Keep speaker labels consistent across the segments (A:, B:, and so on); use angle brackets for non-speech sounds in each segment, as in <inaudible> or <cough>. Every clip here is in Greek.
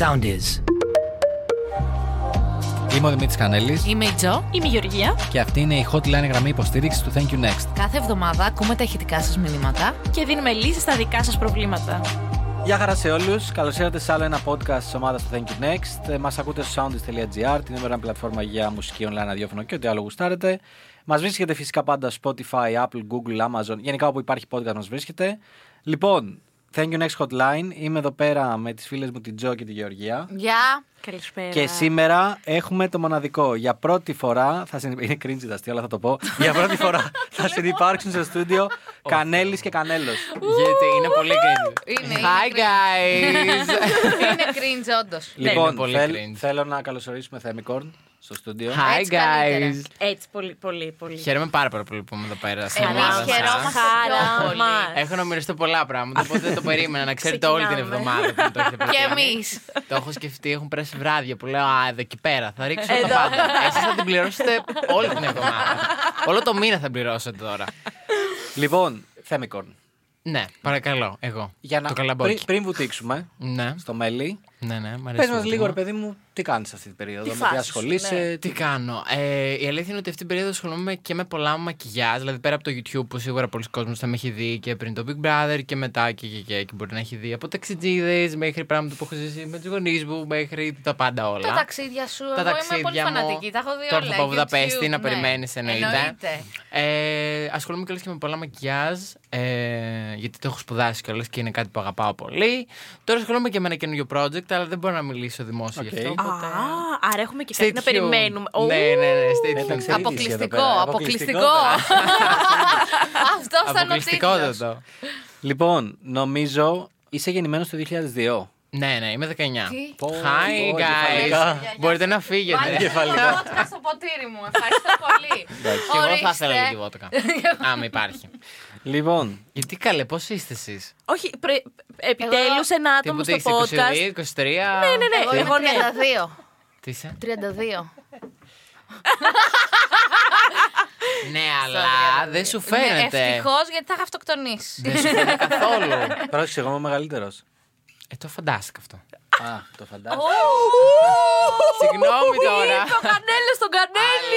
A: sound is.
B: Είμαι ο Δημήτρης Κανέλης
C: Είμαι η Τζο. Είμαι η Γεωργία.
B: και αυτή είναι η hotline γραμμή υποστήριξης του Thank you Next.
C: Κάθε εβδομάδα ακούμε τα ηχητικά σας μηνύματα.
D: Και δίνουμε λύσεις στα δικά σας προβλήματα.
E: Γεια χαρά σε όλους. Καλώς ήρθατε σε άλλο ένα podcast της ομάδας του Thank you Next. Μας ακούτε στο soundist.gr, την νούμερα πλατφόρμα για μουσική online ραδιόφωνο και ό,τι άλλο γουστάρετε. Μας βρίσκεται φυσικά πάντα Spotify, Apple, Google, Amazon. Γενικά όπου υπάρχει podcast μας βρίσκεται. Λοιπόν, Thank you Next Hotline. Είμαι εδώ πέρα με τις φίλες μου την Τζο και τη Γεωργία.
C: Γεια.
D: Καλησπέρα.
E: Και σήμερα έχουμε το μοναδικό. Για πρώτη φορά. Θα συνυ... Είναι cringe τα αστεία, αλλά θα το πω. <laughs> Για πρώτη φορά θα συνυπάρξουν στο στούντιο Κανέλης και Κανέλος.
B: Γιατί είναι πολύ cringe.
C: Είναι, είναι
B: Hi guys! <laughs>
C: Είναι cringe, όντως.
E: Λοιπόν,
B: πολύ
E: θέλ-
B: cringe.
E: θέλω να καλωσορίσουμε Θέμικορν στο στούντιο.
B: Hi
C: Έτσι καλύτερα.
B: guys!
D: Έτσι, πολύ, πολύ, πολύ.
B: Χαίρομαι πάρα πολύ που είμαι εδώ πέρα στην
C: Εμείς
B: ομάδα σας.
C: χαιρόμαστε
D: Χαρά
C: πιο πολύ.
D: μας.
B: Έχω να μοιραστώ πολλά πράγματα, οπότε δεν το περίμενα να ξέρετε όλη την
D: Ξεκινάμε.
B: εβδομάδα που μου το έχετε
C: Και
B: προτείνει.
C: εμείς.
B: Το έχω σκεφτεί, έχουν περάσει βράδια που λέω Α, εδώ εκεί πέρα θα ρίξω τα πάντα. Εσείς θα την πληρώσετε όλη την εβδομάδα. Όλο το μήνα θα πληρώσετε τώρα.
E: Λοιπόν, Θέμικορν.
B: Ναι, παρακαλώ, εγώ.
E: Για να...
B: Το καλαμπόκι.
E: πριν, πριν βουτήξουμε
B: Ναι,
E: στο μέλι,
B: ναι, ναι, μ' αρέσει.
E: πες μας
B: το
E: λίγο, ρε
B: ζήτημα.
E: παιδί μου, τι κάνεις αυτή την περίοδο,
D: Τι
E: με τι
D: φάση σου,
E: ασχολείσαι.
D: ναι.
B: Τι κάνω. Ε, η αλήθεια είναι ότι αυτή την περίοδο ασχολούμαι και με πολλά μακιγιάζ. Δηλαδή πέρα από το YouTube που σίγουρα πολλοί κόσμοι θα με έχει δει και πριν το Big Brother και μετά και, και, και, και μπορεί να έχει δει από ταξιτζίδες μέχρι πράγματα που έχω ζήσει με τους γονείς μου μέχρι τα πάντα όλα.
C: Τα ταξίδια σου,
B: Τα
C: εγώ είμαι πολύ
B: ταξίδια μου.
C: φανατική. Τα έχω δει
B: Τώρα
C: όλα.
B: θα πάω Βουδαπέστη
C: YouTube,
B: να
C: ναι.
B: περιμένεις εννοείται.
C: Εννοείται.
B: Ε, ασχολούμαι κιόλας και με πολλά μακιγιάζ ε, γιατί το έχω σπουδάσει κιόλας και είναι κάτι που αγαπάω πολύ. Τώρα ασχολούμαι και με ένα καινούριο project αλλά δεν μπορώ να μιλήσω δημόσια
E: Οκ.
B: γι' αυτό.
D: Α,
B: Οπότε...
D: άρα έχουμε και κάτι
B: Stay
D: να
B: tuned.
D: περιμένουμε. Ου,
B: Ναι, ναι, ναι, stay
E: Ε,
B: tuned.
E: το ξέρεις
C: Αποκλειστικό,
E: εδώ πέρα,
C: αποκλειστικό. Αυτό ήταν ο τίτλος.
B: Αποκλειστικότατο.
E: Λοιπόν, νομίζω είσαι γεννημένος το 2002.
B: Ναι, ναι, είμαι 19.
C: Τι;
E: Πω,
B: Hi
E: πω,
B: guys.
E: κεφαλικά.
B: Μπορείτε να φύγετε.
C: Βάλε
E: Κεφαλικά.
C: βότκα στο ποτήρι μου. Ευχαριστώ πολύ.
B: Και εγώ θα
C: Ορίστε.
B: ήθελα λίγη βότκα. Άμα υπάρχει.
E: Λοιπόν,
B: Γιατί καλέ, πώς είστε εσείς;
D: Όχι, επιτέλους ένα άτομο στο podcast.
B: 22, 23. Ναι, ναι,
D: Ναι, ναι, ναι.
C: Εγώ είμαι
D: Εγώ ναι.
C: 32.
B: Τι είσαι;
C: 32.
B: Ναι, αλλά δεν σου φαίνεται.
C: Ευτυχώς γιατί θα είχα αυτοκτονήσει.
B: Δεν σου φαίνεται καθόλου. <laughs>
E: πρόσεξε, εγώ είμαι ο μεγαλύτερος.
B: Ε, το φαντάστηκα αυτό.
E: Α, το φαντάζομαι.
B: Συγγνώμη τώρα.
D: Το κανέλο στον κανέλη.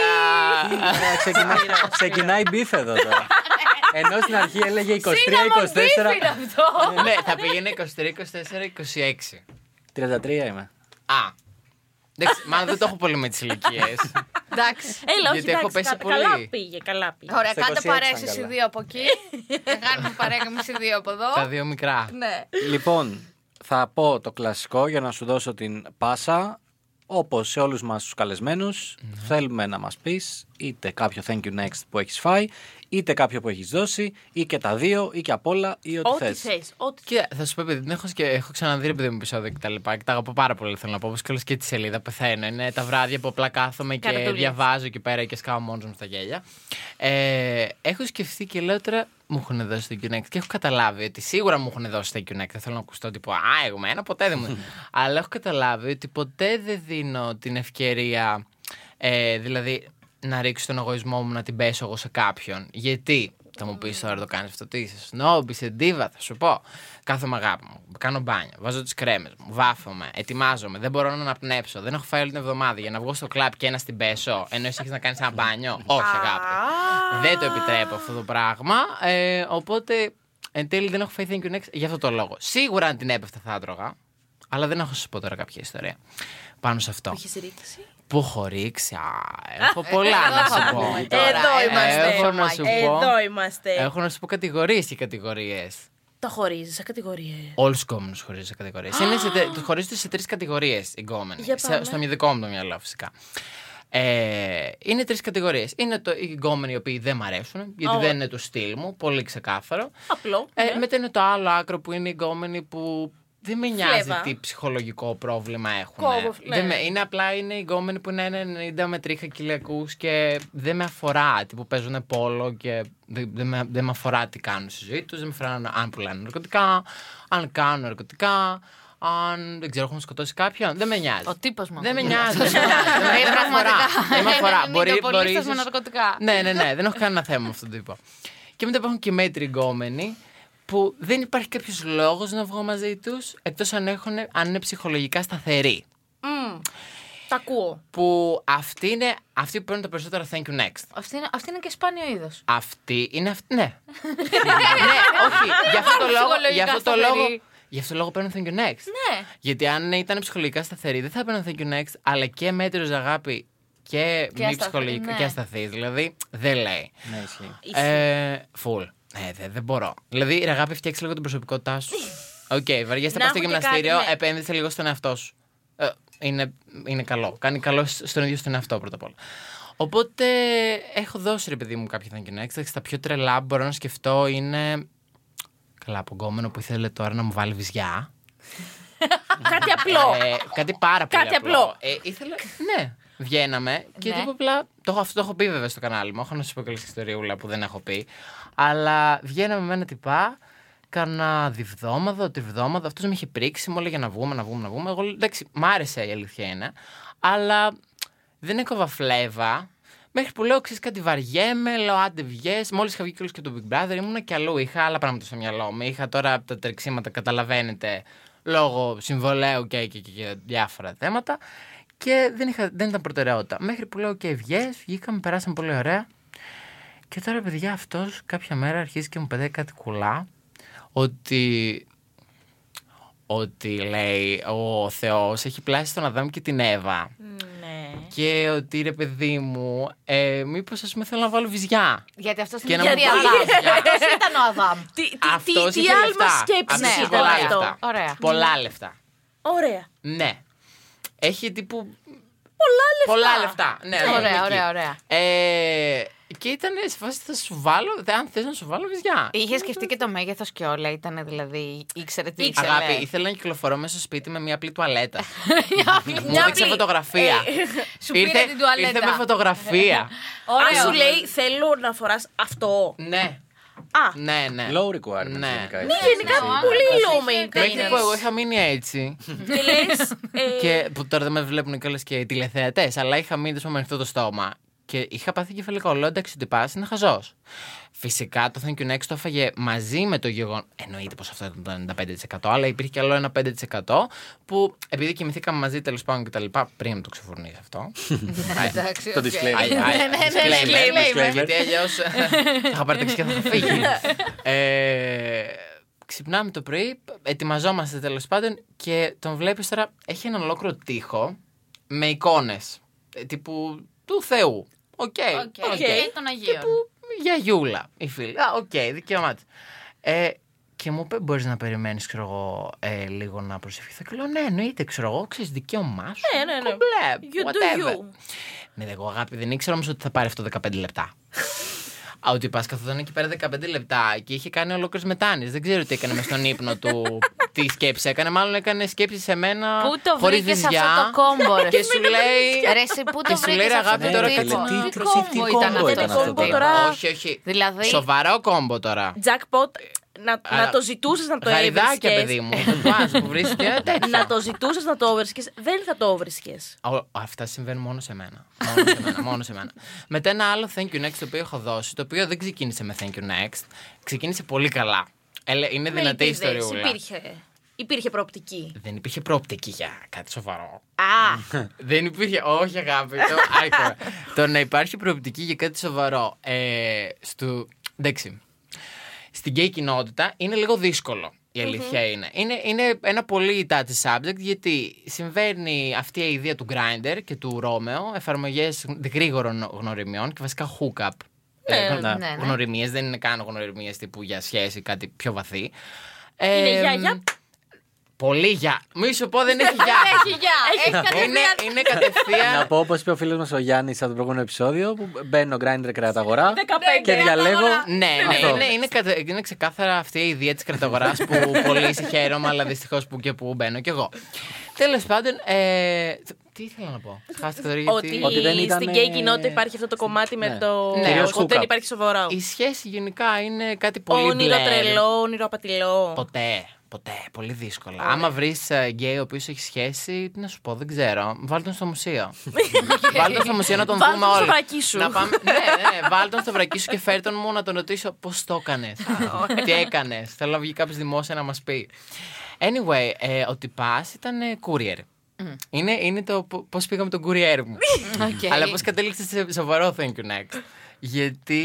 E: Ε, ξεκινάει, ξεκινάει beef εδώ τώρα. Ενώ στην αρχή έλεγε 23-24.
C: είναι αυτό.
B: Ναι, θα πήγαινε 23, 24, 26.
E: 33 είμαι.
B: Α. Εντάξει, μάλλον δεν το έχω πολύ με τις ηλικίες.
C: Εντάξει.
D: Έλα, όχι,
B: Γιατί έχω
D: εντάξει,
B: πέσει
D: κα-
B: πολύ.
D: Καλά πήγε, καλά πήγε.
C: Ωραία,
E: Στα
C: κάντε
E: 26
C: παρέες
E: ήταν
C: εσείς οι
E: καλά.
C: δύο από εκεί. Να κάνουμε παρέα και εμείς οι δύο από εδώ.
B: Τα δύο μικρά.
C: Ναι.
E: Λοιπόν, θα πω το κλασικό για να σου δώσω την πάσα. Όπως σε όλους μας τους καλεσμένους, θέλουμε να μας πεις είτε κάποιο thank you next που έχεις φάει, είτε κάποιο που έχεις δώσει, ή και τα δύο, ή και απ' όλα, ή ό,τι
D: Ό,τι
E: θες.
D: θες. Ό,τι
B: Και θα σου πω, επειδή δεν έχω, σκε... έχω ξαναδεί ρε παιδί μου επεισόδια και τα λοιπά και τα αγαπώ πάρα πολύ. Θέλω να πω, όπως και όλες και τη σελίδα πεθαίνω. Είναι τα βράδια που απλά κάθομαι και
D: Καρατούλες.
B: διαβάζω εκεί πέρα και σκάω μόνος μου στα γέλια. Ε, έχω σκεφτεί και λέω τώρα μου έχουν δώσει το Connect και έχω καταλάβει ότι σίγουρα μου έχουν δώσει το Connect. Δεν θέλω να ακουστώ τύπου Α, εγώ ένα ποτέ δεν μου. <laughs> Αλλά έχω καταλάβει ότι ποτέ δεν δίνω την ευκαιρία, ε, δηλαδή να ρίξω τον εγωισμό μου να την πέσω εγώ σε κάποιον. Γιατί; Θα μου πεις τώρα το κάνεις αυτό, τι είσαι, σνόμπ, είσαι ντίβα, θα σου πω. Κάθομαι αγάπη μου, κάνω μπάνιο, βάζω τις κρέμες μου, βάφομαι, ετοιμάζομαι, δεν μπορώ να αναπνεύσω, δεν έχω φάει όλη την εβδομάδα για να βγω στο κλαπ και να στην πέσω, ενώ εσύ έχεις να κάνεις ένα μπάνιο. Όχι, αγάπη. δεν το επιτρέπω αυτό το πράγμα. Ε, οπότε εν τέλει δεν έχω φάει thank you next για αυτό το λόγο. Σίγουρα αν την έπεφτα θα έτρωγα, αλλά δεν έχω να σας πω τώρα κάποια ιστορία πάνω σε αυτό.
D: Έχεις ρίξει.
B: Που έχω ρίξει. Α, έχω πολλά
C: Εδώ
B: να
C: θα
B: σου πω.
C: πούμε τώρα.
D: Εδώ είμαστε.
B: Έχω να σου πω.
D: Εδώ είμαστε.
B: Έχω να σου πω κατηγορίες και κατηγορίες.
D: Το χωρίζει σε κατηγορίες.
B: Όλου τους γκόμενου χωρίζει σε κατηγορίες. Είναι σε, τε- τους χωρίζονται σε τρεις κατηγορίες οι γκόμενοι.
D: Για
B: Σε-
D: πάμε.
B: στο δικό μου το μυαλό, φυσικά. Ε, είναι τρεις κατηγορίες. Είναι το, οι γκόμενοι οι οποίοι δεν μ' αρέσουν, γιατί
D: Ω.
B: δεν είναι του στυλ μου, πολύ ξεκάθαρο.
D: Απλό.
B: Ε,
D: ναι.
B: Μετά είναι το άλλο άκρο που είναι οι γκόμενοι που δεν με νοιάζει
D: Φλέβα.
B: τι ψυχολογικό πρόβλημα έχουν.
D: Κόβω, ναι.
B: Δεν με- είναι απλά είναι οι γκόμενοι που είναι 90 με τρίχα κυλιακούς και δεν με αφορά. Τι που παίζουν πόλο και δεν, δεν, με, δεν με αφορά τι κάνουν στη ζωή τους. Δεν με αφορά αν- αν πουλάνε ναρκωτικά, αν κάνουν ναρκωτικά, αν δεν ξέρω, έχουν σκοτώσει κάποιον. Δεν με νοιάζει.
C: Ο τύπος μου.
B: Δεν με
C: αυτό.
B: νοιάζει. Δεν με νοιάζει. Δεν με-
C: Ε,
B: δεν με αφορά.
C: πραγματικά.
B: Δεν με αφορά.
C: Είναι
B: Μπορεί, μπορεί,
C: νικοπολίστας με
B: ίσως-
C: ναρκωτικά.
B: ναι, ναι, ναι. Δεν έχω κανένα θέμα με αυτόν τον τύπο. Και μετά υπάρχουν και μέτροι γκόμενοι που που δεν υπάρχει κάποιος λόγος να βγω μαζί τους εκτός αν, έχουν, αν είναι ψυχολογικά σταθεροί.
D: Μμμ. Τα ακούω.
B: Που αυτοί είναι αυτοί που παίρνουν το περισσότερο thank you next.
C: Αυτή είναι, αυτή είναι και σπάνιο είδος.
B: Αυτή είναι αυτή. Ναι. <laughs> ναι, όχι. Γι' αυτό το λόγο.
C: ψυχολογικά
B: Γι' αυτό το
C: σταθεροί.
B: λόγο. Γι' αυτό το λόγο παίρνουν thank you next.
C: Ναι.
B: Γιατί αν ήταν ψυχολογικά σταθεροί, δεν θα έπαιρναν thank you next, αλλά και μέτριος αγάπη και,
C: Και
B: μη
C: ασταθή,
B: ψυχολογικά
C: ναι.
B: και ασταθή. Δηλαδή δεν λέει.
E: Ναι, ισχύει.
B: Ε, full. Ναι, δεν, δεν μπορώ. Δηλαδή, ρε αγάπη, φτιάξε λίγο την προσωπικότητά σου. Οκ, βαριέσαι
D: Να
B: πα στο
D: έχω και
B: γυμναστήριο,
D: κάτι, ναι.
B: επένδυσε λίγο στον εαυτό σου. Ε, είναι, είναι καλό. Κάνει καλό σ- στον ίδιο στον εαυτό πρώτα απ' όλα. Οπότε έχω δώσει ρε παιδί μου κάποια thank you next. Τα πιο τρελά που μπορώ να σκεφτώ είναι. Καλά, από γκόμενο που ήθελε τώρα να μου βάλει βυζιά. <laughs>
D: Κάτι απλό.
B: Ε, κάτι πάρα πολύ
D: Κάτι
B: απλό.
D: απλό.
B: Ε, ήθελα, ναι, βγαίναμε και
C: Ναι.
B: ναι. απλά. Το, έχω- αυτό το έχω πει βέβαια στο κανάλι μου. Έχω να σας πω καλή ιστοριούλα που δεν έχω πει. Αλλά βγαίναμε με ένα τυπά. Κάνα διβδόμαδο, τριβδόμαδο. Αυτός με είχε πρίξει, μου έλεγε να βγούμε, να βγούμε, να βγούμε. Εγώ εντάξει, μ' άρεσε η αλήθεια είναι. Αλλά δεν έκοβα φλέβα. Μέχρι που λέω, ξέρεις κάτι, βαριέμαι, λέω άντε βγες. Μόλις είχα βγει κιόλας και το Big Brother, ήμουνα κι αλλού. Είχα άλλα πράγματα στο μυαλό μου. Είχα τώρα τα τρεξίματα, καταλαβαίνετε, λόγω συμβολέου και, και, και, και διάφορα θέματα. Και δεν, είχα, δεν ήταν προτεραιότητα. Μέχρι που λέω και βγες, βγήκαμε, περάσαμε πολύ ωραία. Και τώρα, παιδιά, αυτός κάποια μέρα αρχίζει και μου πετάει κάτι κουλά. Ότι ότι λέει ο Θεός έχει πλάσει τον Αδάμ και την Εύα
D: Ναι.
B: και ότι ρε παιδί μου ε, μήπως ας πούμε θέλω να βάλω βυζιά
C: Γιατί αυτός
B: Και
C: είναι
B: να
C: η
B: μου
C: Αδάμ.
B: βάλει <laughs> βυζιά.
C: Αυτός ήταν ο Αδάμ.
D: Τι, τι,
B: Αυτός
D: τι, τι
B: είχε
D: άλμα
B: λεφτά.
D: σκέψης
B: Αυτός
C: Ναι,
B: είχε
D: ήταν
B: πολλά
C: ωραία.
D: αυτό.
B: λεφτά.
C: Ωραία.
B: Πολλά λεφτά
D: Ωραία.
B: Ναι Έχει τύπου
D: Πολλά λεφτά.
B: πολλά λεφτά ναι,
C: Ωραία,
B: ναι, εκεί.
C: ωραία, ωραία.
B: Ε, Και ήταν σε φάση θα σου βάλω Αν θες να σου βάλω βυζιά
C: Είχες σκεφτεί και το μέγεθος και όλα. Ήταν δηλαδή. ήξερε τι ήξερε.
B: Αγάπη, ήθελα να κυκλοφορώ μέσα στο σπίτι με μια απλή τουαλέτα. <laughs> Μου
C: Μια
B: έδειξε
C: απλή-
B: φωτογραφία. <laughs>
C: Σου πήρε την τουαλέτα.
B: Ήρθε με φωτογραφία. <laughs>
C: Ωραίο.
D: Αν σου λέει θέλω να φοράς αυτό.
B: ναι,
D: Α,
B: ναι, ναι.
E: Low requirements
B: Ναι.
E: γενικά.
D: ναι,
E: έτσι.
D: γενικά
C: Ναι,
D: πολύ
C: ναι.
D: low
B: Μέχρι που εγώ
D: maintenance.
B: είχα μείνει έτσι.
D: Και λες, ε,
B: και που τώρα δεν με βλέπουν κιόλας και τηλεθεατές, αλλά είχα μείνει τόσο με ανοιχτό το στόμα. Και είχα πάθει κεφαλικό. Λέω εντάξει, ότι πας είναι χαζός. Φυσικά το Thank you Next το έφαγε μαζί με το γεγονός. Εννοείται πως αυτό ήταν το 95%, αλλά υπήρχε κι άλλο ένα 5% που επειδή κοιμηθήκαμε μαζί τέλος πάντων και τα λοιπά. Πριν το ξεφουρνίσει αυτό. <laughs>
C: Εντάξει,
E: Το
C: οκ.
E: disclaimer.
B: Αι, αι,
C: Ναι, ναι, ναι,
B: disclaimer,
C: disclaimer.
B: Γιατί αλλιώς <laughs> θα είχα πάρει ταξί και θα είχα φύγει. <laughs> Ε, Ξυπνάμε το πρωί, ετοιμαζόμαστε τέλος πάντων και τον βλέπεις τώρα. Έχει έναν ολόκληρο τοίχο με εικόνες. Τύπου του Θεού. Οκ.
C: Οκ,
B: οκ.
C: και των Αγίων.
B: γιαγιούλα η φίλη. Α, οκ, δικαίωμά της. Ε, και μου είπε: Μπορείς να περιμένεις, ξέρω εγώ, ε, λίγο να προσευχηθώ. Και λέω: Ναι, εννοείται, ξέρω εγώ, ξέρεις δικαίωμά σου.
D: Ναι, ναι, ναι.
B: Κομπλέ,
D: You do
B: whatever.
D: you.
B: Ναι, εγώ αγάπη, δεν ήξερα όμως ότι θα πάρει αυτό 15 λεπτά. Α, ότι πα καθόταν εκεί πέρα 15 λεπτά και είχε κάνει ολόκληρες μετάνοιες. Δεν ξέρω τι έκανε μες στον ύπνο του, <laughs> τι σκέψη έκανε. Μάλλον έκανε σκέψη σε μένα.
C: Πού το
B: χωρίς
C: βρήκες
B: βυζιά.
C: αυτό το κόμπο, ρε; <laughs>
B: Και σου λέει.
C: Ρε, εσύ πού
B: Και
C: το
B: σου λέει,
C: βρήκες
B: ρε,
C: αυτό
B: αγάπη,
C: το
B: τώρα
C: τύπο.
B: κάτσε να-
E: τι-
C: Τι
E: τι
C: κόμπο ήταν
E: κόμπο
C: αυτό
E: ήταν
C: το
E: αυτό
C: τύπο.
D: τώρα;
B: Όχι, όχι.
C: Δηλαδή-
B: Σοβαρό κόμπο τώρα.
D: Jackpot, να,
B: Αλλά-
D: να το ζητούσες να το
B: Γαϊδάκια,
D: έβρισκες.
B: παιδί μου. Τατουάζ που βρίσκεται. <laughs> τέτοια.
D: Να το ζητούσες να το έβρισκες, δεν θα το έβρισκες.
B: Ο- Αυτά συμβαίνουν μόνο σε μένα. Μόνο σε μένα. μόνο σε μένα. Μετά ένα άλλο thank you next το οποίο έχω δώσει, το οποίο δεν ξεκίνησε με thank you next. Ξεκίνησε πολύ καλά. Έλε, είναι δυνατή η ιστοριούλα.
D: Υπήρχε, υπήρχε προοπτική.
B: Δεν υπήρχε προοπτική για κάτι σοβαρό.
D: Α, <laughs>
B: Δεν υπήρχε. Όχι, αγάπη. Το, άκουρα. <laughs> το να υπάρχει προοπτική για κάτι σοβαρό. Ε, στο, εντάξει. Στην γκέι κοινότητα είναι λίγο δύσκολο. Η αλήθεια είναι. είναι. Είναι ένα πολύ touchy subject γιατί συμβαίνει αυτή η ιδέα του Grindr και του Romeo, εφαρμογές γρήγορων γνωριμιών και βασικά hookup.
D: Ναι,
B: γνω-
C: ναι, ναι.
B: Γνωριμίες, δεν είναι καν γνωριμίες τύπου για σχέση, κάτι πιο βαθύ.
D: είναι
B: Ε,
D: για, για.
B: Πολύ για. Μη σου πω δεν έχει για. <laughs>
C: Έχει γεια. <laughs> Έχει
B: είναι,
C: κατευθείαν.
B: είναι κατευθείαν.
E: Να πω όπως είπε ο φίλος μας ο Γιάννης από το προηγούμενο επεισόδιο που μπαίνω Grindr κρεαταγορά
D: 15 <laughs>
E: και διαλέγω.
B: Ναι, ναι,
E: Αυτό.
B: είναι, είναι, κατε- είναι ξεκάθαρα αυτή η ιδέα της κραταγοράς που πολύ σε χαίρομαι, αλλά δυστυχώς που και που μπαίνω κι εγώ. Τέλος πάντων, ε, τι ήθελα να πω; Χάθηκα τώρα γιατί.
D: Ότι,
E: Ότι δεν ήταν,
D: στην
E: ε,
D: γκέι κοινότητα υπάρχει αυτό το κομμάτι με
E: ναι.
D: το.
B: Ναι,
E: κυρίως
D: ότι δεν
E: hookup.
D: υπάρχει σοβαρό.
B: Η σχέση γενικά είναι κάτι πολύ
D: Όνειρο
B: μπλε.
D: τρελό, όνειρο απατηλό.
B: Ποτέ. Ποτέ. Πολύ δύσκολα. Άμα βρεις γκέι ο οποίος έχει σχέση, τι να σου πω, δεν ξέρω. Βάλτε τον στο μουσείο. <laughs> Βάλτε τον στο μουσείο να τον
D: Βάλτε
B: δούμε
D: τον στο
B: όλοι.
D: βρακί σου.
B: Να πάμε... ναι, ναι, βάλτε τον στο βρακί σου και φέρε τον μου να τον ρωτήσω πώς το έκανες. τι έκανες. Θέλω να βγει κάποιος δημόσια να μας πει. Anyway, ε, ο τυπάς ήταν ε, courier. Είναι, είναι το πώς πήγα με τον courier μου. <laughs>
C: Οκ.
B: Αλλά πώς κατέληξε σε σοβαρό thank you next. Γιατί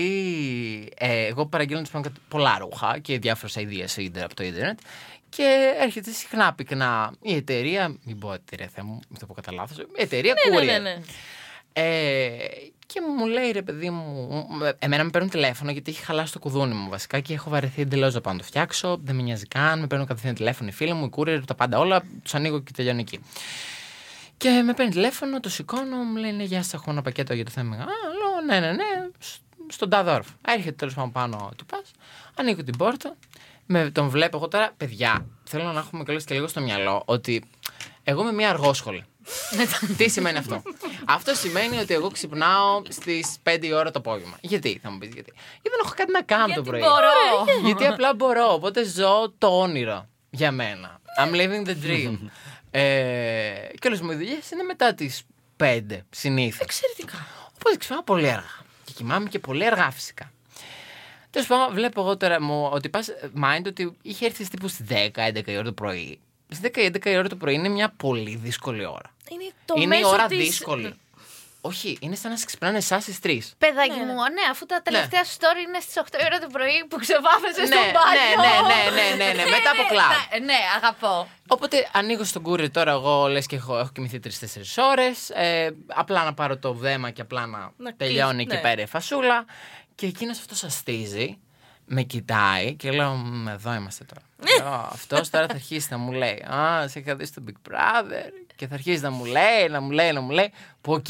B: ε, εγώ παραγγέλνω τους πάνω πολλά ρούχα και διάφορες αηδίες από το ίντερνετ. Και έρχεται συχνά πυκνά η εταιρεία, μην πω εταιρεία, θα μου, μην το πω κατά λάθος. Εταιρεία
D: Ναι,
B: courier.
D: ναι, ναι, ναι.
B: Ε, και μου λέει ρε παιδί μου, εμένα με παίρνουν τηλέφωνο γιατί έχει χαλάσει το κουδούνι μου βασικά και έχω βαρεθεί εντελώς να πάω να το φτιάξω. Δεν με νοιάζει καν, με παίρνουν κατευθείαν τηλέφωνο οι φίλοι μου, οι courier, τα πάντα όλα, τους ανοίγω και τελειώνει εκεί. Και με παίρνει τηλέφωνο, το σηκώνω, μου λέει ναι, γεια σας, έχω ένα πακέτο για το θέμα. Α, λέω ναι, ναι, ναι, σ- στον τάδε όρφο. Έρχεται τέλος πάντων πάνω του πας, ανοίγω την πόρτα, με, τον βλέπω εγώ τώρα, παιδιά. Θέλω να έχουμε καλέσει και λίγο στο μυαλό ότι εγώ είμαι μια αργόσχολη. Τι σημαίνει αυτό; αυτό σημαίνει ότι εγώ ξυπνάω στις 5 η ώρα το απόγευμα. Γιατί, θα μου πεις γιατί. Γιατί δεν έχω κάτι να κάνω το πρωί.
C: μπορώ.
B: γιατί απλά μπορώ. Οπότε ζω το όνειρο για μένα. I'm living the dream. ε, και όλες μου οι δουλειές είναι μετά τις 5 συνήθως.
D: Εξαιρετικά.
B: Οπότε ξυπνάω πολύ αργά. Και κοιμάμαι και πολύ αργά φυσικά. Τέλος πάντων, βλέπω εγώ τώρα μου, ότι πας. Mind ότι είχε έρθει τύπους στι 10-11 η ώρα το πρωί. Στις 10-11 η ώρα το πρωί είναι μια πολύ δύσκολη ώρα.
D: Είναι το
B: είναι η
D: μέσο
B: ώρα
D: της...
B: δύσκολη. Όχι, είναι σαν να σε ξυπνάνε εσάς στις 3.
C: Παιδάκι μου, ναι, αφού τα τελευταία story είναι στις 8 η ώρα το πρωί που ξεβάφεσαι
B: Ναι,
C: στο μπάνιο.
B: ναι, ναι, ναι, ναι, ναι, ναι, μετά από κλαμπ.
C: Ναι, ναι, αγαπώ.
B: Οπότε ανοίγω στον courier τώρα εγώ λες και έχω, έχω κοιμηθεί 3-4 ώρες ε, Απλά να πάρω το δέμα και απλά να,
D: Να
B: τελειώνει
D: κλείσει,
B: και
D: ναι.
B: πέρα η φασούλα Και εκείνος αυτός αρχίζει με κοιτάει και λέω «Μ, εδώ είμαστε τώρα. λέω, αυτός τώρα θα αρχίσει να μου λέει Α, σε είχα δει στο Big Brother και θα αρχίσει να μου λέει, να μου λέει, να μου λέει που οκ,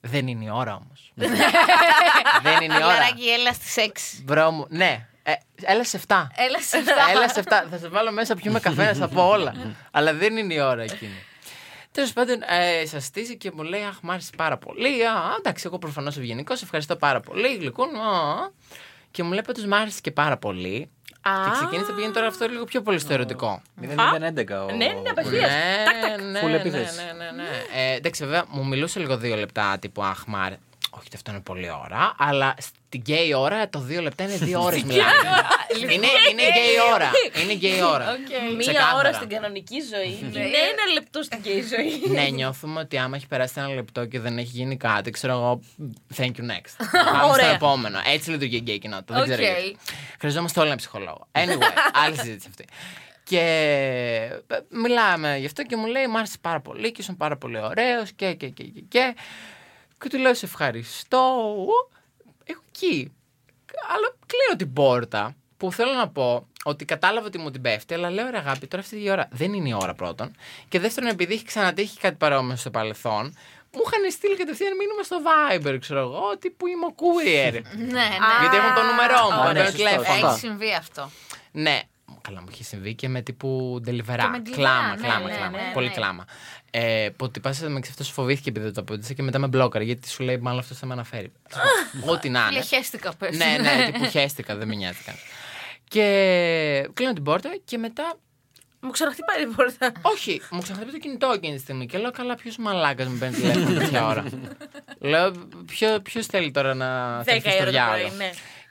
B: δεν είναι η ώρα όμως. <laughs> δεν είναι η ώρα.
C: Φιλαράκι, έλα στις 6.
B: Bro μου, ναι, ε, έλα σε 7.
C: Έλα σε
B: Έλα σε αυτά. Θα σε βάλω μέσα, πιούμε καφέ, να στα πω όλα. <laughs> Αλλά δεν είναι η ώρα εκείνη. Τέλος πάντων, ε, σας στήσει και μου λέει: Αχ, μ' άρεσε πάρα πολύ. Α, εντάξει, εγώ προφανώς ευγενικός, ευχαριστώ πάρα πολύ. Γλυκούν. Α, α. Και μου λέει: Πάντως, μ' άρεσε και πάρα πολύ. Και ξεκίνησε να πηγαίνει τώρα αυτό λίγο πιο πολύ στο ερωτικό.
E: 0-0-11 ο...
D: Ναι, είναι απευθείας.
B: Ναι,
D: Τάκ, τάκ.
B: ναι,
E: Full
B: ναι,
E: επίθεση.
B: ναι, ναι, ναι. Ε, εντάξει, βέβαια, μου μιλούσε λίγο δύο λεπτά τύπου Αχ, μ' άρεσε. Όχι, ότι αυτό είναι πολλή ώρα, αλλά στην γκέι ώρα το δύο λεπτά είναι δύο ώρες <laughs> μιλάμε. <laughs> είναι, είναι γκέι ώρα. Είναι γκέι ώρα.
D: Μία
B: Ξεκάθαρα.
D: ώρα στην κανονική ζωή είναι ένα λεπτό στην γκέι ζωή.
B: ναι, νιώθουμε ότι άμα έχει περάσει ένα λεπτό και δεν έχει γίνει κάτι, ξέρω εγώ. Thank you next. <laughs> Πάμε στο
D: Ωραία.
B: επόμενο. Έτσι λειτουργεί η γκέι κοινότητα. Δεν ξέρω
C: Οκ.
B: γιατί. Χρειαζόμαστε όλοι ένα ψυχολόγο. Anyway, άλλη συζήτηση αυτή. Και ε, μιλάμε γι' αυτό και μου λέει: Μ' άρεσε πάρα πολύ και ήσουν πάρα πολύ ωραίος και, και, και, και, και. Και του λέω: Σε ευχαριστώ. Έχω εκεί. Αλλά κλείνω την πόρτα που θέλω να πω ότι κατάλαβα ότι μου την πέφτει, αλλά λέω ρε αγάπη, τώρα αυτή η ώρα δεν είναι η ώρα πρώτον. Και δεύτερον, επειδή έχει ξανατύχει κάτι παρόμοιο στο παρελθόν, μου είχαν στείλει κατευθείαν μήνυμα στο Viber, ξέρω εγώ, ότι που είμαι ο courier. <laughs>
C: Ναι, ναι.
B: Γιατί έχουν το νούμερό μου,
E: Α,
B: με
E: ναι,
B: παίρνουν
E: σωστό,
B: τηλέφωνο.
E: σωστό.
C: Έχει συμβεί αυτό.
B: Ναι. Καλά, μου έχει συμβεί και με τύπου delivery.
C: Και με delivery,
B: Κλάμα,
C: ναι,
B: κλάμα,
C: ναι,
B: κλάμα.
C: ναι,
B: Πολύ
C: ναι.
B: κλάμα. Ε, που ότι πα με αυτό φοβήθηκε επειδή δεν το απάντησε και μετά με μπλόκαρε γιατί σου λέει μάλλον αυτό θα με αναφέρει. Ό,τι να είναι.
C: Λεχέστηκα πες.
B: ναι, ναι, τύπου χαίστηκα, δεν με νοιάζει καν. Και κλείνω την πόρτα και μετά.
D: Μου ξαναχτυπάει την πόρτα.
B: Όχι, μου ξαναχτύπησε το κινητό εκείνη τη στιγμή και λέω καλά, ποιος μαλάκας με παίρνει τηλέφωνο τέτοια ώρα. <laughs> λέω, ποιο θέλει τώρα να
D: Δέκα
B: θέλει
D: η
B: στο
D: ώρα το
B: διάλογο.
D: πρωί, ναι.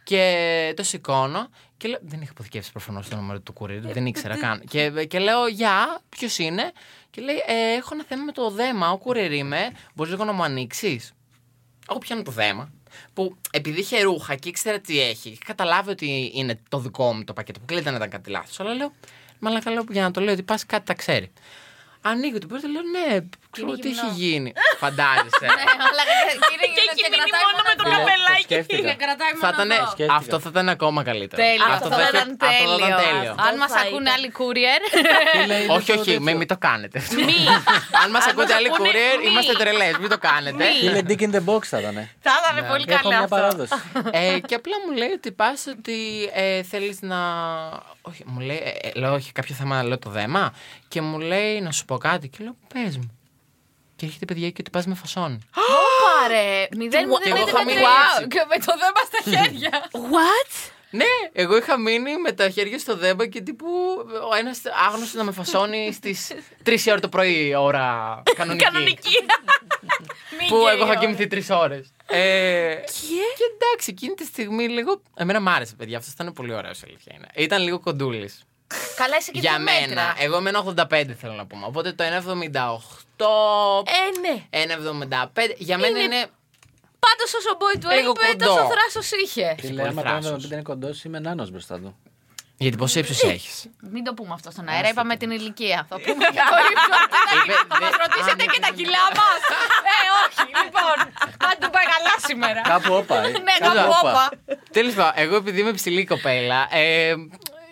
B: Και το σηκώνω και λέω. Δεν είχα αποθηκεύσει προφανώς το νούμερο του courier, δεν ήξερα καν. Και, και λέω, Γεια, ποιος είναι; Και λέει, ε, Έχω ένα θέμα με το δέμα. Ο courier είμαι. Μπορείς λίγο να μου ανοίξεις; Εγώ πιάνω το δέμα. Που επειδή είχε ρούχα και ήξερα τι έχει, είχε καταλάβει ότι είναι το δικό μου το πακέτο. Που κλείνει δεν ήταν κάτι λάθος. Αλλά λέω, Μαλάκα λέω για να το λέω ότι πας κάτι τα ξέρει. Ανοίγω την πόρτα, λέω ναι, ξέρω τι έχει γίνει. Φαντάζεσαι. <laughs>
C: Ναι, αλλά κύριε,
D: Και έχει
C: και
D: μείνει
C: κρατάει
D: μόνο με το
C: μόνο αυτό.
D: καπελάκι.
E: σκέφτηκα.
C: Και κρατάει
B: θα
C: μόνο
B: ήταν,
C: αυτό.
E: Σκέφτηκα.
B: αυτό θα ήταν ακόμα καλύτερο.
C: Τέλειο.
B: Αυτό
C: Αυτό θα
B: είχε-
C: ήταν
B: αυτό θα ήταν
C: τέλειο.
B: τέλειο.
C: Αν μας
D: θα
C: ακούνε
D: ήταν.
C: άλλοι courier.
B: όχι, όχι, μην, μην το κάνετε.
D: Μη. <laughs>
B: Αν μας ακούτε άλλοι
D: ακούνε,
B: courier,
D: μη.
B: είμαστε τρελές. Μην το κάνετε.
E: Φίλε, Dick in the box θα ήταν.
C: Θα ήταν πολύ
E: Έχω
C: καλό
E: μια
C: αυτό.
E: παράδοση. <laughs>
B: ε, και απλά μου λέει ότι πας ότι ε, θέλεις να. Όχι, μου λέει. Ε, ε, λέω, όχι, κάποιο θέμα, λέω το δέμα. Και μου λέει να σου πω κάτι. Και λέω, πες μου. Και έρχεται παιδιά και ότι πας με φασώνει.
C: Πάρε. Μηδέν,
B: Και εγώ
C: μηδέν,
B: είχα
C: μηδέν,
B: μείνει
C: wow,
B: έτσι.
C: Και με το δέμα στα <laughs> χέρια.
D: What?
B: Ναι, εγώ είχα μείνει με τα χέρια στο δέμπα και τύπου ο ένας άγνωστος να με φασώνει στις <laughs> 3 ώρα το πρωί, ώρα κανονική.
D: Κανονική. <laughs>
B: που εγώ είχα κοιμηθεί 3 ώρες. Ε, και; εντάξει, εκείνη τη στιγμή λίγο. Εμένα μ' άρεσε, παιδιά. Αυτό ήταν πολύ ωραίος, αλήθεια είναι. Ήταν λίγο κοντούλης.
C: Καλά, είσαι και
B: Για
C: δύο
B: μένα.
C: μέτρα.
B: Εγώ εμένα 85 θέλω να πούμε. Οπότε το 1,78.
D: Ε, ναι.
B: 1,75. Για μένα
D: Είναι
B: είναι.
C: Πάντως όσο ο Boy του
B: Λίγο
C: είπε,
B: κοντό.
C: τόσο θράσος είχε.
E: Τι λέει,
B: πολύ
E: άμα
B: θράσος.
E: το 1,75 είναι κοντός, είμαι νάνος μπροστά του.
B: Γιατί πόσο ύψος έχεις;
C: Μην το πούμε αυτό στον αέρα, είπαμε την ηλικία. Θα πούμε για το ύψο.
B: Είπε-
C: Θα μας
B: δε-
C: ρωτήσετε
B: αν-
C: και τα κιλά μας. Ε, όχι, λοιπόν. Αν του πάει καλά σήμερα.
E: Κάπου όπα. ε.
C: Ναι, κάπου όπα.
B: Τέλος πάντων, εγώ επειδή είμαι ψηλή κοπέλα.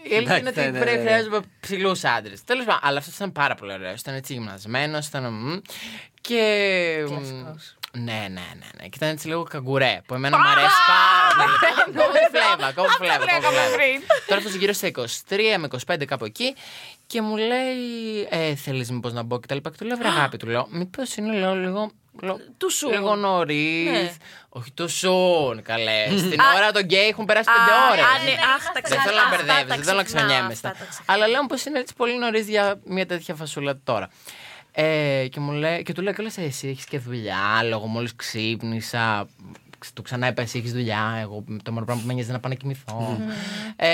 B: Ε, η αλήθεια είναι
E: Εντάξει,
B: ότι
E: ναι,
B: πρέπει
E: ναι.
B: να χρειάζομαι ψηλούς άντρες. Τέλος πάντων, αλλά αυτός ήταν πάρα πολύ ωραίος. Ήταν έτσι γυμνασμένος, ήταν. μμ, Και. μ, Ναι, ναι, ναι, ναι. Και ήταν έτσι λίγο καγκουρέ. Που εμένα μου αρέσει πάρα πολύ. <laughs> Κόβω τη φλέβα, κόβω τη φλέβα. κόβω τη φλέβα. Τώρα αυτός γύρω στα 23 με 25 κάπου εκεί και μου λέει ε, θέλεις μήπως να μπω και τα λοιπά και του λέω βρε αγάπη του λέω μήπως είναι λέω λίγο λέω,
D: Του σουν.
B: λίγο νωρίς.
D: Ναι.
B: Όχι του σουν, καλέ. Στην ώρα των γκέι έχουν περάσει πέντε
D: Α,
B: ώρες.
D: α, ναι,
C: Ναι,
D: αχ, τα
B: Δεν θέλω
D: ξεχνάω.
B: να
D: Αυτά
B: μπερδεύεσαι,
D: τα
B: δεν θέλω να
D: ξεχνάω,
B: ξανιέμαι.
D: αυτά τα ξεχνάω.
B: Αλλά λέω πως είναι έτσι πολύ νωρίς για μια τέτοια φασούλα τώρα. Ε, και, μου λέει, και του λέω κιόλα εσύ έχεις και δουλειά. Εγώ μόλις ξύπνησα. Του ξανά είπα εσύ έχεις δουλειά. Εγώ το μόνο πράγμα που με νοιάζει είναι να πάω να κοιμηθώ. ε,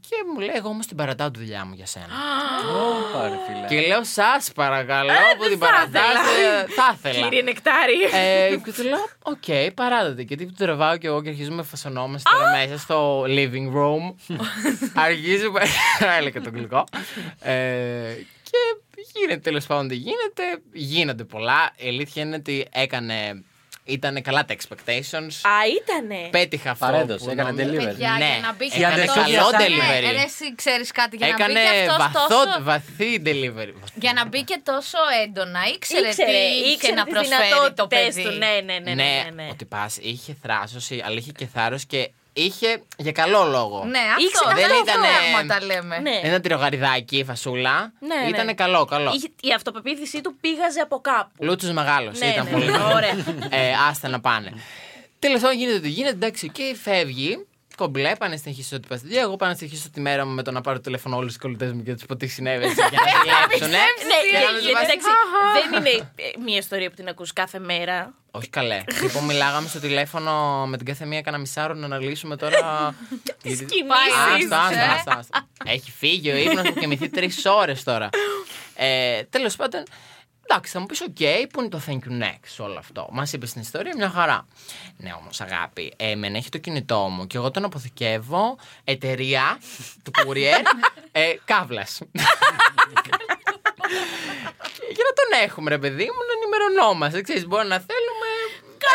B: και μου λέει εγώ όμως την παρατάω τη δουλειά μου για σένα.
E: Όπα, ρε φίλε.
B: και λέω σας παρακαλώ που την
D: θα
B: παρατάτε. Θα ήθελα.
D: Κύριε Νεκτάρι.
B: Ε, και του λέω, οκ, παράτα τη. Και τον τραβάω και εγώ και αρχίζουμε να φασωνόμαστε τώρα μέσα στο living room. Αρχίζουμε. <laughs> Έλεγα το γλυκό. Ε, και γίνεται τέλος πάντων τι γίνεται. Γίνονται πολλά. Η αλήθεια είναι ότι έκανε. Ήταν καλά τα expectations.
D: Α, ήτανε.
B: Πέτυχα αυτό.
E: Παρέδωσε,
B: που
E: έκανε
B: νόμιζα.
E: delivery.
C: Παιδιά,
B: Ναι,
C: για να μπει και
B: έκανε
C: αυτό.
B: καλό
C: Ναι,
B: delivery.
C: ρε, εσύ ξέρεις κάτι για να
B: Έκανε
C: μπει και αυτός
B: βαθό,
C: τόσο.
B: βαθύ delivery.
C: Για να μπει και τόσο έντονα, ήξερε,
D: Ήξερε,
C: τι είχε
D: ήξερε
C: να
D: τις
C: προσφέρει το
D: δυνατότητες
C: παιδί.
D: του. Ναι, ναι, ναι, ναι, ναι, ναι.
B: ότι πας είχε θράσος, αλλά είχε και θάρρος και είχε για καλό λόγο.
C: Ναι, αυτό
D: Ήξερε,
C: δεν
B: δεν
C: ήταν
B: ήτανε-
C: πράγματα λέμε.
D: Ναι.
B: Δεν ήταν τυρογαριδάκι η φασούλα.
D: Ναι, ναι.
B: Ήταν καλό, καλό.
D: Είχε- Η αυτοπεποίθησή του πήγαζε από κάπου.
B: Λούτσος μεγάλος.
D: Ναι,
B: ήταν
D: ναι,
B: πολύ
D: ναι,
B: καλό.
D: ωραία.
B: Ε, άστα να πάνε. Τέλος πάντων γίνεται ότι γίνεται, εντάξει, και φεύγει. Κομπλέ, πάνε να συνεχίσω ότι πας στη δουλειά. Εγώ πάω να συνεχίσω τη μέρα μου με το να πάρω τηλέφωνο όλους τους κολλητές μου και να τους πω τι συνέβη έτσι, για να <laughs> δουλέψουν.
D: Ναι,
B: Για να
D: ναι,
B: μην
D: γιατί
B: βάζει-
D: εντάξει, δεν είναι ε, μια ιστορία που την ακούς κάθε μέρα.
B: Όχι καλέ. λοιπόν, μιλάγαμε στο τηλέφωνο με την κάθε μία κάνα μισάρο να αναλύσουμε τώρα. <laughs>
D: Τις
B: Γιατί-
D: κινήσεις.
B: Άστα, άστα,
C: ε.
B: άστα, άστα. Έχει φύγει ο ύπνος μου έχω κοιμηθεί τρεις ώρες τώρα. Ε, Τέλος πάντων, εντάξει, θα μου πεις: Οκ, πού είναι το thank you next σε όλο αυτό. Μας είπες στην ιστορία μια χαρά. Ναι, όμως, αγάπη, ε, εμένα έχει το κινητό μου και εγώ τον αποθηκεύω εταιρεία του courier ε, καύλας. <laughs> για να τον έχουμε, ρε παιδί μου, να ενημερωνόμαστε. Ξέρεις, μπορεί να θέλουμε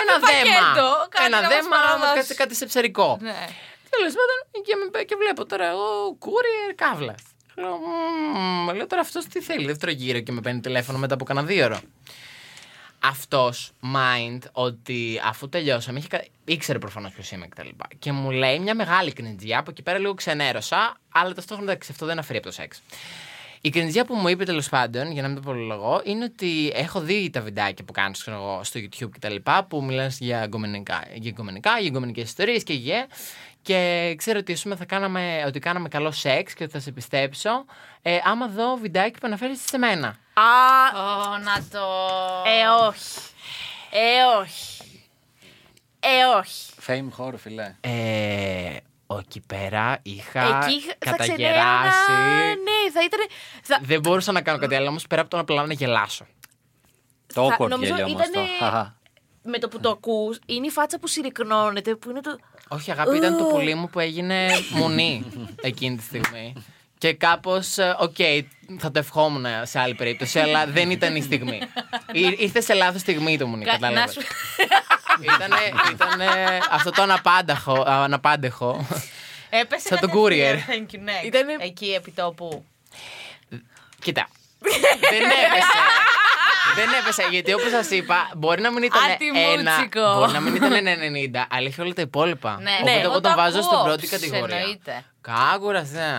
B: ένα δέμα.
C: πακέτο, κάτι
B: ένα
C: να μας
B: δέμα,
C: παραδώσεις.
B: κάτι, κάτι σε ψερικό.
C: Ναι.
B: Τέλος πάντων, και, με- και βλέπω τώρα εγώ courier καύλας. Λέω, «Μμμ», λέω τώρα αυτός τι θέλει, δεύτερο γύρο και με παίρνει τηλέφωνο μετά από κανένα δύο ώρα. Αυτός mind ότι αφού τελειώσαμε, είχε, κα- ήξερε προφανώς ποιος είμαι κτλ. Και, και μου λέει μια μεγάλη κνιτζιά, από εκεί πέρα λίγο ξενέρωσα, αλλά ταυτόχρονα εντάξει, αυτό δεν αφαιρεί από το σεξ. Η κνιτζιά που μου είπε τέλος πάντων, για να μην το πολυλογώ, είναι ότι έχω δει τα βιντεάκια που κάνεις στο YouTube κτλ. που μιλάνε για εγκομενικά, για εγκομενικά, για εγκομενικέ ιστορίες και γε. Και ξέρω ότι, ας πούμε, θα κάναμε, ότι κάναμε καλό σεξ και ότι θα σε πιστέψω, ε, άμα δω βιντεάκι που αναφέρεις σε μένα.
D: Α,
C: Ω, να το.
D: ε, όχι. Ε, όχι. Ε, όχι.
E: Fame χώρο, φιλέ.
B: Ε, εκεί πέρα είχα
D: Εκεί θα
B: καταγεράσει.
D: ξενέρωνα. Ναι, θα ήταν. Θα,
B: Δεν μπορούσα να κάνω κάτι άλλο, όμως πέρα από το να απλά να γελάσω.
E: Το
D: Θα-
E: awkward
D: νομίζω
E: γέλιο όμως το.
D: ήτανε-
E: Χαχα.
D: με το που το ακούς, είναι η φάτσα που συρρικνώνεται, που είναι το.
B: Όχι, αγάπη, ήταν το πουλί μου που έγινε μουνί εκείνη τη στιγμή. Και κάπως, οκ, θα το ευχόμουν σε άλλη περίπτωση, αλλά δεν ήταν η στιγμή. Ή- Ήρθε σε λάθος στιγμή το μουνί,
C: Κα- Να
B: κατάλαβες.
C: σου.
B: Ήτανε, ήτανε αυτό το αναπάνταχο, αναπάντεχο.
C: Έπεσε
B: Σαν το
C: κατευθείαν,
B: courier.
C: Thank you next.
D: Ήτανε-
C: Εκεί επί τόπου.
B: Κοίτα. δεν έπεσε. Δεν έπεσε, γιατί όπως σας είπα, μπορεί να μην ήταν ένα.
C: Αντιμούτσικο.
B: Μπορεί να μην ήταν ένα 90, αλλά είχε όλα τα υπόλοιπα.
C: Ναι,
B: Οπότε
C: ναι,
B: εγώ
C: εγώ
B: τον
C: το
B: βάζω
C: ακούω.
B: στην πρώτη
C: Ψ,
B: κατηγορία.
C: εννοείται.
B: Κάκουρας, ναι.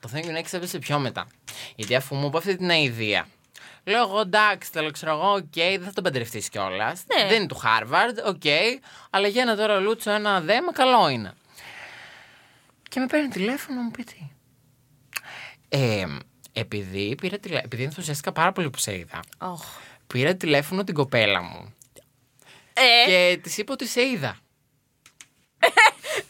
B: Το Thank you next έπεσε πιο μετά. Γιατί αφού μου είπε αυτή την αηδία. Λέω εγώ εντάξει, θέλω ξέρω εγώ, οκ, δεν θα τον παντρευτείς κιόλας.
D: Ναι.
B: Δεν είναι του Harvard, οκ. αλλά για ένα τώρα Λούτσο ένα δέμα, καλό είναι. Και με παίρνει τηλέφωνο να μου πει τι. Ε, επειδή, πήρα τηλε... επειδή ενθουσιάστηκα πάρα πολύ που σε είδα,
D: Οχ.
B: Πήρα τηλέφωνο την κοπέλα μου
D: Ε,
B: και της είπα ότι σε είδα.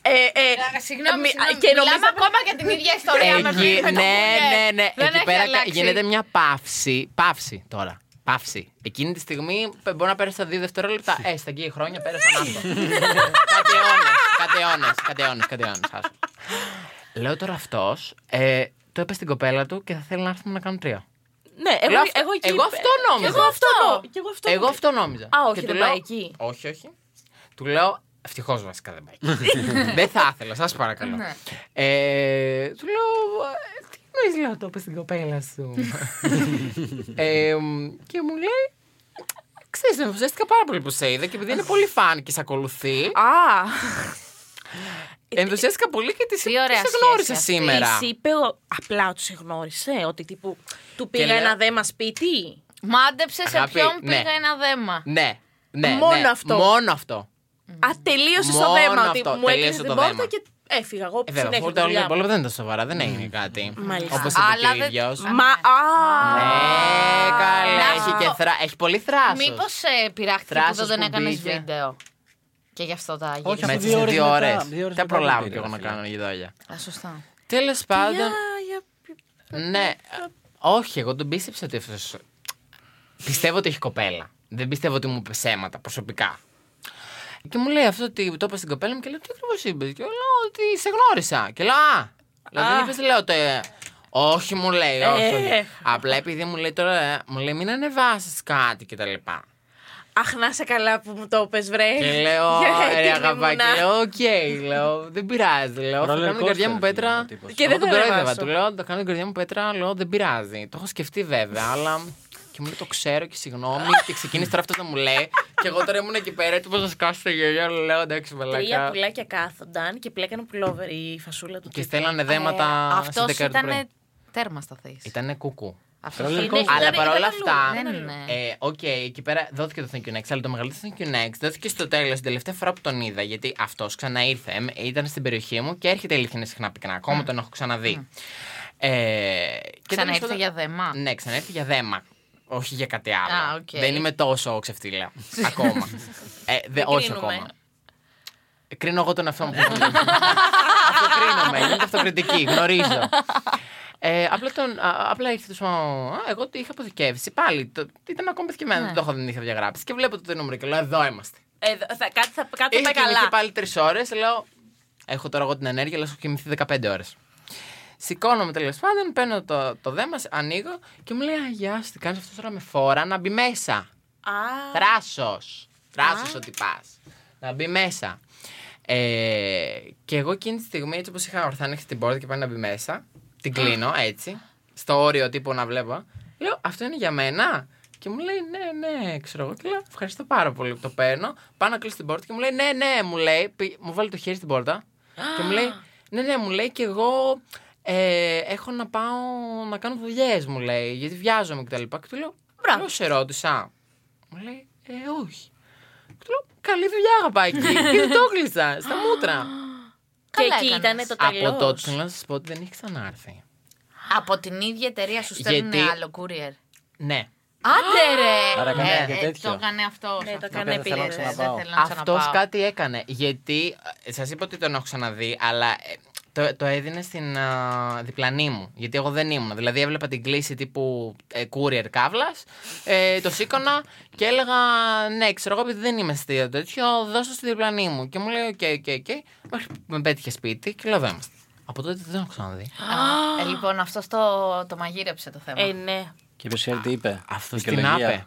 D: ε, ε,
C: Συγγνώμη,
D: μη-
C: συγγνώμη,
D: και
C: μιλάμε
D: νομίζω-
C: ακόμα για την ίδια ιστορία με
B: Εκεί-
C: με το
B: ναι,
C: courier.
B: ναι, ναι.
C: Δεν
B: Εκεί
C: έχει
B: πέρα
C: αλλάξει.
B: γίνεται μια παύση. Παύση τώρα. Παύση. Εκείνη τη στιγμή π- μπορεί να πέρασε τα δύο δευτερόλεπτα. Ε, στα εκεί χρόνια πέρασαν αυτό. <laughs> κάτι αιώνες. Κάτι αιώνες. Κάτι αιώνες. Κάτι αιώνες, άσου. Λέω τώρα αυτός. Ε, το είπε στην κοπέλα του και θα θέλει να έρθουμε να κάνουν τρία.
D: Ναι, εγώ,
B: Λέω αυτό-
D: εγώ, εκεί-
B: εγώ αυτό νόμιζα.
D: Και εγώ αυτό, νο- και εγώ αυτό,
B: Εγώ αυτό νόμιζα.
D: Α, όχι,
B: Και
D: δεν
B: του
D: πάει
B: λέω-
D: εκεί.
B: Όχι, όχι. Του λέω. Ευτυχώς βασικά δεν πάει εκεί. <laughs> δεν θα ήθελα, σας παρακαλώ.
C: Ναι.
B: Ε, του λέω. «Ε, Τι εννοείς, λέω, το είπε στην κοπέλα σου. <laughs> ε, μ, και μου λέει. Ξέρεις, ενθουσιάστηκα πάρα πολύ που σε είδα και επειδή είναι πολύ φαν και σε ακολουθεί.
D: Α, <laughs>
B: Ενθουσιάστηκα πολύ και τη
C: Τι ωραία
B: σε
C: σχέση
B: γνώρισα
C: αυτή.
B: σήμερα.
D: της είπε ο- απλά ότι σε γνώρισε, ότι τύπου του πήγα
B: λέω-
D: ένα δέμα σπίτι.
C: Μάντεψε σε
B: Αγάπη,
C: ποιον
B: ναι.
C: πήγα ένα δέμα.
B: Ναι, ναι.
D: Μόνο
B: ναι,
D: αυτό.
B: Μόνο αυτό.
D: Α, τελείωσε στο
B: Μόνο
D: δέμα. Ότι
B: αυτό,
D: μου
B: τελείωσε
D: έκλεισε
B: το
D: την πόρτα
B: δέμα.
D: και έφυγα. Εγώ
B: Ε, βέβαια,
D: συνέχεια
B: όλα
D: τη
B: τα
D: δουλειά μου.
B: υπόλοιπα δεν ήταν σοβαρά, δεν έγινε κάτι.
D: Μάλιστα.
B: Όπως είπε
C: Αλλά
B: και ο
C: δεν-
B: ίδιο.
D: Μα, α,
B: Ναι, καλά.
C: Να
B: Έχει
C: σου
B: και
C: πω.
B: θρά... Έχει πολύ θράσος.
C: Μήπως ε, πειράχτηκε που
B: Θράσος
C: δεν
B: που
C: έκανες
B: μπήκε.
C: βίντεο; Και γι' αυτό τα
E: Όχι,
C: γύρισε.
E: αφού
B: Μέσα
E: δύο
B: σε
E: ώρες
B: δύο
E: μετά-
B: ώρες.
E: δύο ώρες
B: Θα
E: μετά
B: προλάβω
E: δεν
B: κι εγώ
E: πήρε,
B: να
E: φίλε.
B: κάνω γιδόλια.
C: Α, σωστά.
B: Τέλος πάντων.
D: για- για-
B: Ναι. Όχι, εγώ τον πίστεψα ότι αυτός. Πιστεύω ότι έχει κοπέλα. Δεν πιστεύω ότι μου είπε ψέματα προσωπικά. Και μου λέει αυτό ότι το είπα στην κοπέλα μου και λέω τι ακριβώς είπες; Και λέω ότι σε γνώρισα. Και λέω Α, λέω, δεν είπες, λέω το. ε, όχι, μου λέει, όχι.
D: Ε.
B: όχι. Απλά επειδή μου λέει τώρα, ε, μου λέει μην ανεβάσεις κάτι κτλ.
D: Αχ, να σε καλά που μου το πες βρε.
B: Και λέω, <laughs>
D: Για
B: ρε
D: έτοιμη
B: αγαπάκι,
D: ήμουνα.
B: λέω, οκ, λέω, δεν πειράζει. Λέω, θα
E: Roller
B: κάνω την καρδιά
E: coaster,
B: μου πέτρα.
E: φίλε, ο τύπος.
D: Και
B: Εγώ
D: δεν
B: τον
D: θα
B: κορόιδευα.
D: ανεβάσω.
B: Του λέω, θα κάνω την καρδιά μου πέτρα, λέω, δεν πειράζει. Το έχω σκεφτεί βέβαια, αλλά. Και μου λέει, το ξέρω και συγγνώμη. και ξεκίνησε τώρα αυτό να μου λέει. και εγώ τώρα ήμουν εκεί πέρα, έτοιμο να σκάσω το γέλιο, αλλά λέω, εντάξει,
D: Τρία
B: μαλακά.
D: πουλάκια κάθονταν και πλέκανε πουλόβερ η φασούλα του.
B: Και
D: τύπου.
B: στέλνανε δέματα
C: Αυτό
B: στις 10 το πρωί.
C: ήταν τέρμα στα θέση.
B: Ήτανε κουκού.
C: Αυτό
E: Roller
C: είναι.
E: coaster.
B: Αλλά
D: ήταν
B: παρόλα
D: αλλού,
B: αυτά.
C: Δεν είναι.
B: Ε, Οκ, εκεί πέρα δόθηκε το Thank you next, αλλά το μεγαλύτερο Thank you next δόθηκε στο τέλος, την τελευταία φορά που τον είδα. Γιατί αυτός ξαναήρθε, εμ, ήταν στην περιοχή μου και έρχεται ειλικρινά συχνά πυκνά. Ακόμα τον έχω ξαναδεί. Ε, και
C: Ξαναήρθε
B: τέλος
C: για
B: πάντων-
C: δέμα;
B: Ναι, ξαναήρθε για δέμα. Όχι για κάτι άλλο.
C: Α, οκ.
B: Δεν είμαι τόσο ξεφτίλα. ακόμα. Ε, δε, όχι
D: κρίνουμε.
B: ακόμα. Ε, Κρίνω εγώ τον εαυτό μου. <laughs> Αυτοκρίνομαι. Γίνεται αυτοκριτική. Γνωρίζω. Ε, απλά, τον, α, απλά ήρθε το α, Εγώ το είχα αποθηκεύσει. Πάλι. Το, ήταν ακόμα αποθηκευμένο.
C: Ναι.
B: Δεν το είχα, δεν είχα διαγράψει. Και βλέπω το νούμερο και λέω: Εδώ είμαστε.
D: Ε, δ- θα, κάτι θα, κάτι θα
B: Είχα
D: πάει
B: κοιμηθεί
D: καλά.
B: πάλι τρεις ώρες. Λέω: Έχω τώρα εγώ την ενέργεια, αλλά έχω κοιμηθεί 15 ώρες. Σηκώνομαι τέλος πάντων, παίρνω το, το δέμα, ανοίγω και μου λέει: Α, γεια σου, τι κάνεις αυτός τώρα με φόρα να μπει μέσα.
D: Α,
B: Θράσος. Θράσος ότι πα. Να μπει μέσα. Ε, και εγώ εκείνη τη στιγμή, έτσι όπως είχα ορθά ανοίξει την πόρτα και πάει να μπει μέσα, την κλείνω έτσι, στο όριο τύπου να βλέπω. Λέω, Αυτό είναι για μένα. Και μου λέει, Ναι, ναι, ξέρω εγώ. Και λέω, Ευχαριστώ πάρα πολύ που το παίρνω. Πάω να κλείσω την πόρτα και μου λέει, Ναι, ναι, μου λέει. πη- Μου βάλει το χέρι στην πόρτα. και μου λέει, Ναι, ναι, μου λέει και εγώ ε, έχω να πάω να κάνω δουλειές, μου λέει, γιατί βιάζομαι κτλ. Και, του λέω,
C: Μπράβο.
B: Λέω, σε ρώτησα. Μου λέει, Ε, όχι. Και του λέω, Καλή δουλειά, αγαπάκι. <laughs> και του το έκλεισα στα μούτρα.
D: Και
C: Καλά
D: εκεί
C: έκανες.
D: ήταν το τέλος.
B: Από τότε θέλω να σας πω ότι δεν έχει ξανάρθει.
C: Από την ίδια εταιρεία σου στέλνουν
B: Γιατί-
C: άλλο courier.
B: Ναι.
C: Άντε ρε!
E: Άρα έκανε και τέτοιο.
C: Το έκανε αυτός.
D: Ναι, το
E: έκανε
D: έκανε
E: θέλω να
D: επιλογές.
E: ξαναπάω.
C: Δεν θέλω να
B: Αυτός
C: ξαναπάω.
B: κάτι έκανε. Γιατί σας είπα ότι τον έχω ξαναδεί, αλλά ε, το, το έδινε στην α, διπλανή μου. Γιατί εγώ δεν ήμουν. Δηλαδή έβλεπα την κλήση τύπου ε, courier καύλας, ε, το σήκωνα και έλεγα Ναι, ξέρω εγώ επειδή δεν είμαι στη τέτοιο, δώσω στη διπλανή μου. Και μου λέει: OK, OK, OK. Μέχρι που με πέτυχε σπίτι και λέω: Δεν είμαστε. Από τότε δεν έχω ξαναδεί.
C: Α, ε, λοιπόν, αυτό το, το μαγείρεψε το θέμα.
D: Ε, ναι.
E: Και ποιο ξέρει τι είπε.
B: Αυτό
E: Δικαιολογία.
B: στην άπε.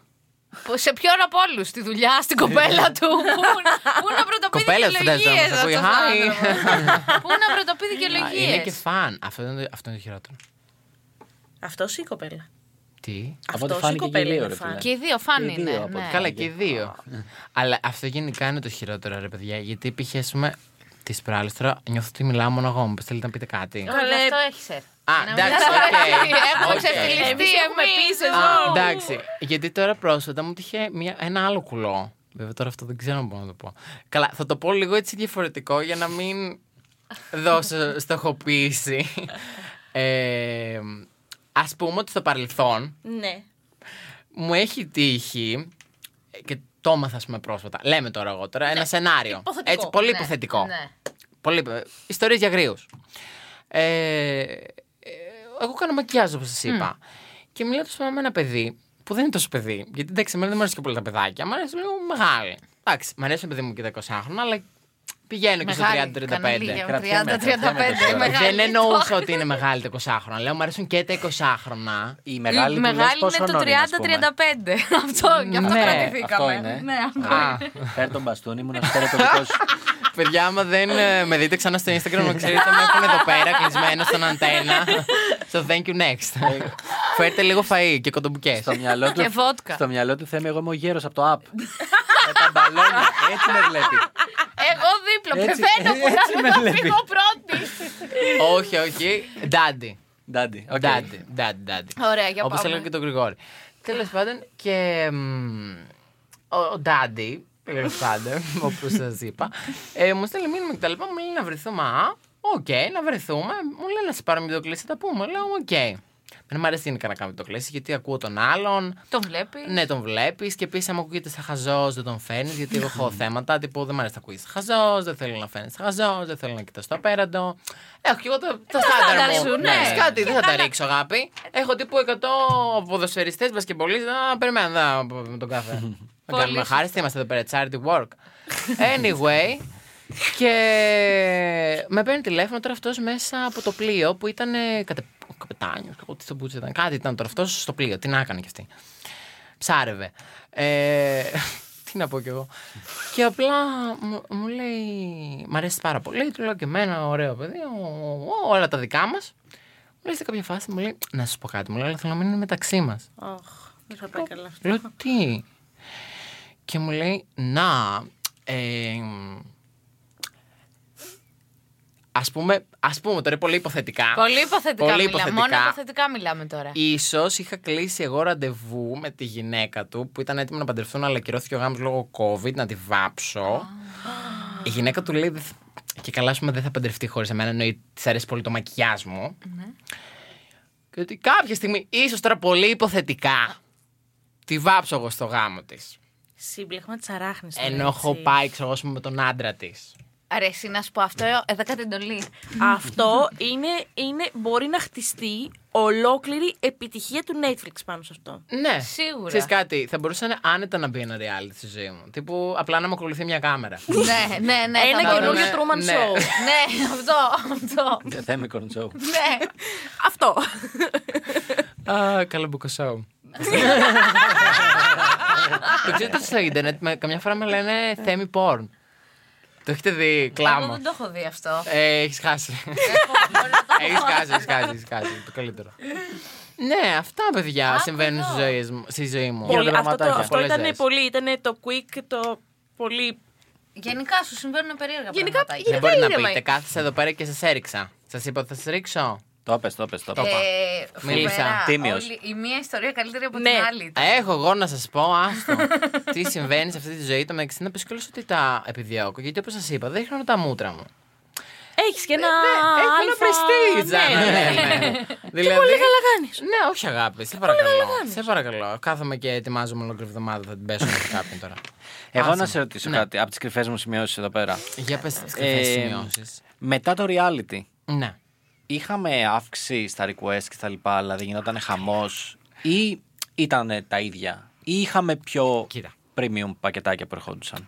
C: Που- Σε ποιον από όλους, στη δουλειά, στην κοπέλα του. Πού, <laughs> πού να πρωτοποιεί
B: Κοπέλα του φαντάζομαι,
C: δικαιολογίε
B: μας ακούει. Hi.
C: Πού να πρωτοποιεί
B: Α, Είναι και
C: δικαιολογίε.
B: φαν. Αυτό είναι, το- αυτό είναι το χειρότερο.
D: Αυτός ή η κοπέλα;
B: Τι;
E: Από ό,τι
D: Αυτός ή η
E: φάνηκε και οι
D: κοπέλα
E: δύο,
D: είναι
E: ρε
D: φαν.
E: φίλε.
C: Και οι δύο φαν
E: Και οι
C: είναι.
E: δύο, από
C: ναι.
E: ό,τι
B: Καλά
E: φάνηκε.
B: και οι δύο. Αλλά αυτό γενικά είναι το χειρότερο, ρε παιδιά. Γιατί π.χ. α πούμε τι προάλλε τώρα νιώθω ότι μιλάω μόνο εγώ. Μου θέλετε να πείτε κάτι.
C: Όχι,
D: Καλέ.
C: Αυτό έχεις έρθει.
B: Α,
C: Να
B: εντάξει,
C: μην-
B: οκ. <laughs>
C: Έχουμε
B: Οκ.
C: ξεφτιλιστεί
D: Εμείς έχουμε
C: εμείς
D: πει σε
C: εδώ.
B: Α,
D: ζώο.
B: εντάξει. Γιατί τώρα πρόσφατα μου τύχε μια, ένα άλλο κουλό. Βέβαια τώρα αυτό δεν ξέρω αν μπορώ να το πω. Καλά, θα το πω λίγο έτσι διαφορετικό για να μην. δώσω στοχοποίηση. <laughs> Ε, ας πούμε ότι στο παρελθόν
D: Ναι.
B: μου έχει τύχει και το έμαθα ας πούμε πρόσφατα. Λέμε τώρα εγώ τώρα ένα σενάριο.
D: Υποθετικό.
B: Έτσι, πολύ
C: Ναι,
B: υποθετικό.
C: ναι.
B: Πολύ... Ιστορίες για γρίους. Ε, ε, εγώ κάνω μακιάζ όπως σας είπα. Και μιλάω τόσο με ένα παιδί που δεν είναι τόσο παιδί. Γιατί εντάξει, εμένα δεν μου αρέσει και πολύ τα παιδάκια. Μου αρέσει λίγο μεγάλη. Εντάξει, μου αρέσει παιδί μου και τα 20 χρόνια, αλλά πηγαίνω και στο
C: Μεγάλη,
B: 30-35.
C: καναλίγια,
E: Κρατιέμαι,
C: 30-35.
E: κρατιέμαι
C: μεγάλη.
B: Δεν εννοούσα ότι είναι μεγάλη τα 20 χρόνια. Λέω, μου αρέσουν και τα 20 χρόνια.
E: Η
C: Η
E: μεγάλη, που λες
C: μεγάλη
E: πόσο
C: είναι το
E: χρονών είναι, ας πούμε.
C: 30-35. <laughs> Αυτό, γι' αυτό
B: Ναι,
C: κρατηθήκαμε.
E: αυτό είναι.
C: Ναι, αυτό
B: Α,
E: Φέρ τον μπαστούνι μου να σου φέρω το δικό σου. <laughs>
B: παιδιά, άμα δεν ε, με δείτε ξανά στο Instagram, να ξέρετε, με έχουν εδώ πέρα κλεισμένο στον Αντένα. Στο thank you next. Φέρτε λίγο φαΐ και κοντομπουκές.
E: Στο μυαλό του,
C: Και βότκα.
E: στο μυαλό του Θέμη, εγώ είμαι ο γέρος από το app. Με τα μπαλόνια. Έτσι με βλέπει.
C: Εγώ δίπλα,
E: Έτσι-
C: πεθαίνω που
E: έτσι με
C: να
E: βλέπει.
C: φύγω πρώτη.
B: όχι, όχι. Daddy.
E: Daddy. OK.
B: Daddy, daddy, daddy.
C: Ωραία, για
B: Όπως
C: πάμε.
B: έλεγα και τον Γρηγόρη. Τέλος πάντων, και μ, ο, ο Daddy, τέλος πάντων, <laughs> όπως σας είπα, ε, μου στέλνει μήνυμα και τα λοιπά. Μου λέει να βρεθούμε. Α, οκ, να βρεθούμε. Μου λέει να σε πάρω βιντεοκλήση, θα τα πούμε. Λέω, οκ. Δεν μου αρέσει γενικά να κάνω βιντεοκλήση γιατί ακούω τον άλλον.
C: Τον βλέπεις;
B: Ναι, τον βλέπεις και επίσης, άμα ακούγεται σαν χαζός, δεν τον φέρνει. Γιατί εγώ έχω <laughs> θέματα τύπου δεν μου αρέσει να ακούγεται χαζός, δεν θέλω να φαίνει χαζός, δεν θέλω να κοιτάς το απέραντο. Έχω και εγώ τα, τα στάνταρ
C: στάνταρ
B: μου.
C: σου, ναι.
B: Ξέρεις κάτι, δεν θα τα ρίξω, αγάπη. Έχω τύπου 100 ποδοσφαιριστές, μπασκεμπολίστες. Να περιμένω να με τον κάθε. <laughs> Να κάνουμε χάρη, είμαστε εδώ πέρα, charity work. Anyway. Και με παίρνει τηλέφωνο τώρα αυτός μέσα από το πλοίο που ήταν κατε... ο καπετάνιο. Τι στο μπούτσο ήταν. Κάτι ήταν τώρα αυτός στο πλοίο. Τι να έκανε κι αυτή. Ψάρευε. Ε, <laughs> τι να πω κι εγώ. και απλά μου, μου λέει. Μ' αρέσει πάρα πολύ. Του λέω και εμένα, ωραίο παιδί. ο- ο- όλα τα δικά μας. Μου λέει σε κάποια φάση, μου λέει. Να σα πω κάτι. Μου λέει, αλλά θέλω να μείνει μεταξύ μας.
D: Οχ, δεν θα πάει καλά αυτό.
B: Λέω τι; Και μου λέει να. Ε, ας πούμε, ας πούμε τώρα πολύ υποθετικά.
C: Πολύ υποθετικά
B: Πολύ
C: μιλάμε. Μόνο
B: υποθετικά.
C: υποθετικά μιλάμε τώρα.
B: Ίσως είχα κλείσει εγώ ραντεβού με τη γυναίκα του που ήταν έτοιμη να παντρευτούν αλλά κυρώθηκε ο γάμος λόγω COVID να τη βάψω. Η γυναίκα του λέει «Δεν θα- και καλά ας πούμε δεν θα παντρευτεί χωρίς εμένα εννοεί της αρέσει πολύ το μακιάζ μου. Και ότι κάποια στιγμή, ίσως τώρα πολύ υποθετικά, τη βάψω εγώ στο γάμο της.
D: Σύμπλεγμα τη αράχνη.
B: Ενώ έχω πάει ξέρω, εγώ, ας πούμε, με τον άντρα της.
C: Αρέσει να σου πω αυτό, ε, έδωκα την εντολή.
D: Αυτό είναι, είναι, μπορεί να χτιστεί ολόκληρη επιτυχία του Netflix πάνω σε αυτό.
B: Ναι.
C: Σίγουρα.
B: Ξέρεις κάτι, θα μπορούσε άνετα να μπει ένα reality στη ζωή μου. Τύπου απλά να με ακολουθεί μια κάμερα.
C: ναι, ναι, ναι.
D: Ένα
C: θα
D: καινούριο
C: μπορούσε.
D: Truman
B: ναι.
D: Show.
C: Ναι, αυτό, αυτό.
E: Θέμη Κορντσόου.
C: ναι.
D: Αυτό.
B: Α, καλαμπουκοσόου. <laughs> Το ξέρετε στο ίντερνετ, με- καμιά φορά με λένε θέμη porn. Το έχετε δει,
C: Εγώ
B: κλάμα.
C: δεν το έχω δει αυτό.
B: Ε, έχεις χάσει.
C: Έχω- μπορεί να το <laughs>
B: Έχεις χάσει, έχεις χάσει, έχεις χάσει. Το καλύτερο. Ναι, αυτά παιδιά
C: Άκου
B: συμβαίνουν
C: εδώ.
B: στη ζωή μου. Στη ζωή μου.
E: Πολύ-
D: Πολύ, αυτό το,
E: δραματάκια.
D: αυτό
B: Πολλές
D: ήταν
B: ιδέες.
D: πολύ, ήταν το quick, το πολύ...
C: Γενικά σου συμβαίνουν περίεργα
D: Γενικά,
C: πραγματάκια.
B: Δεν
D: γενικά
B: μπορεί να
D: ήρεμα.
B: πείτε, κάθεσα εδώ πέρα και σας έριξα. Σας είπα ότι θα σας ρίξω.
E: Το πες, το πες, το πες.
C: Ε,
B: Μίλησα.
C: φοβερά.
E: Τίμιος.
C: Όλη- Η μία ιστορία καλύτερη από
D: Ναι.
C: την άλλη.
B: Έχω εγώ να σας πω, άστο. τι συμβαίνει σε αυτή τη ζωή. Το μεταξύ να πεις κιόλας ότι τα επιδιώκω. Γιατί όπως σας είπα, δεν χρειάζομαι τα μούτρα μου.
D: Έχεις και ένα
B: Έχω ένα
D: αλφα...
B: πρεστίζα.
D: Ναι, ναι, ναι.
B: Δηλαδή,
D: πολύ καλά κάνεις.
B: Ναι, όχι αγάπη. Σε παρακαλώ. Σε παρακαλώ. Κάθομαι και ετοιμάζομαι ολόκληρη εβδομάδα. Θα την πέσω με κάποιον τώρα. <laughs>
E: Εγώ
B: Άσε
E: να
B: με.
E: σε ρωτήσω
B: Ναι.
E: κάτι από τις κρυφές μου σημειώσεις εδώ πέρα.
B: Για πες τις κρυφές
E: Ε,
B: σημειώσεις.
E: Μετά το reality,
B: Ναι.
E: Είχαμε αύξηση στα request και τα λοιπά, δηλαδή γινόταν χαμός ή ήταν τα ίδια ή είχαμε πιο
B: Κοίτα.
E: premium πακετάκια που ερχόντουσαν;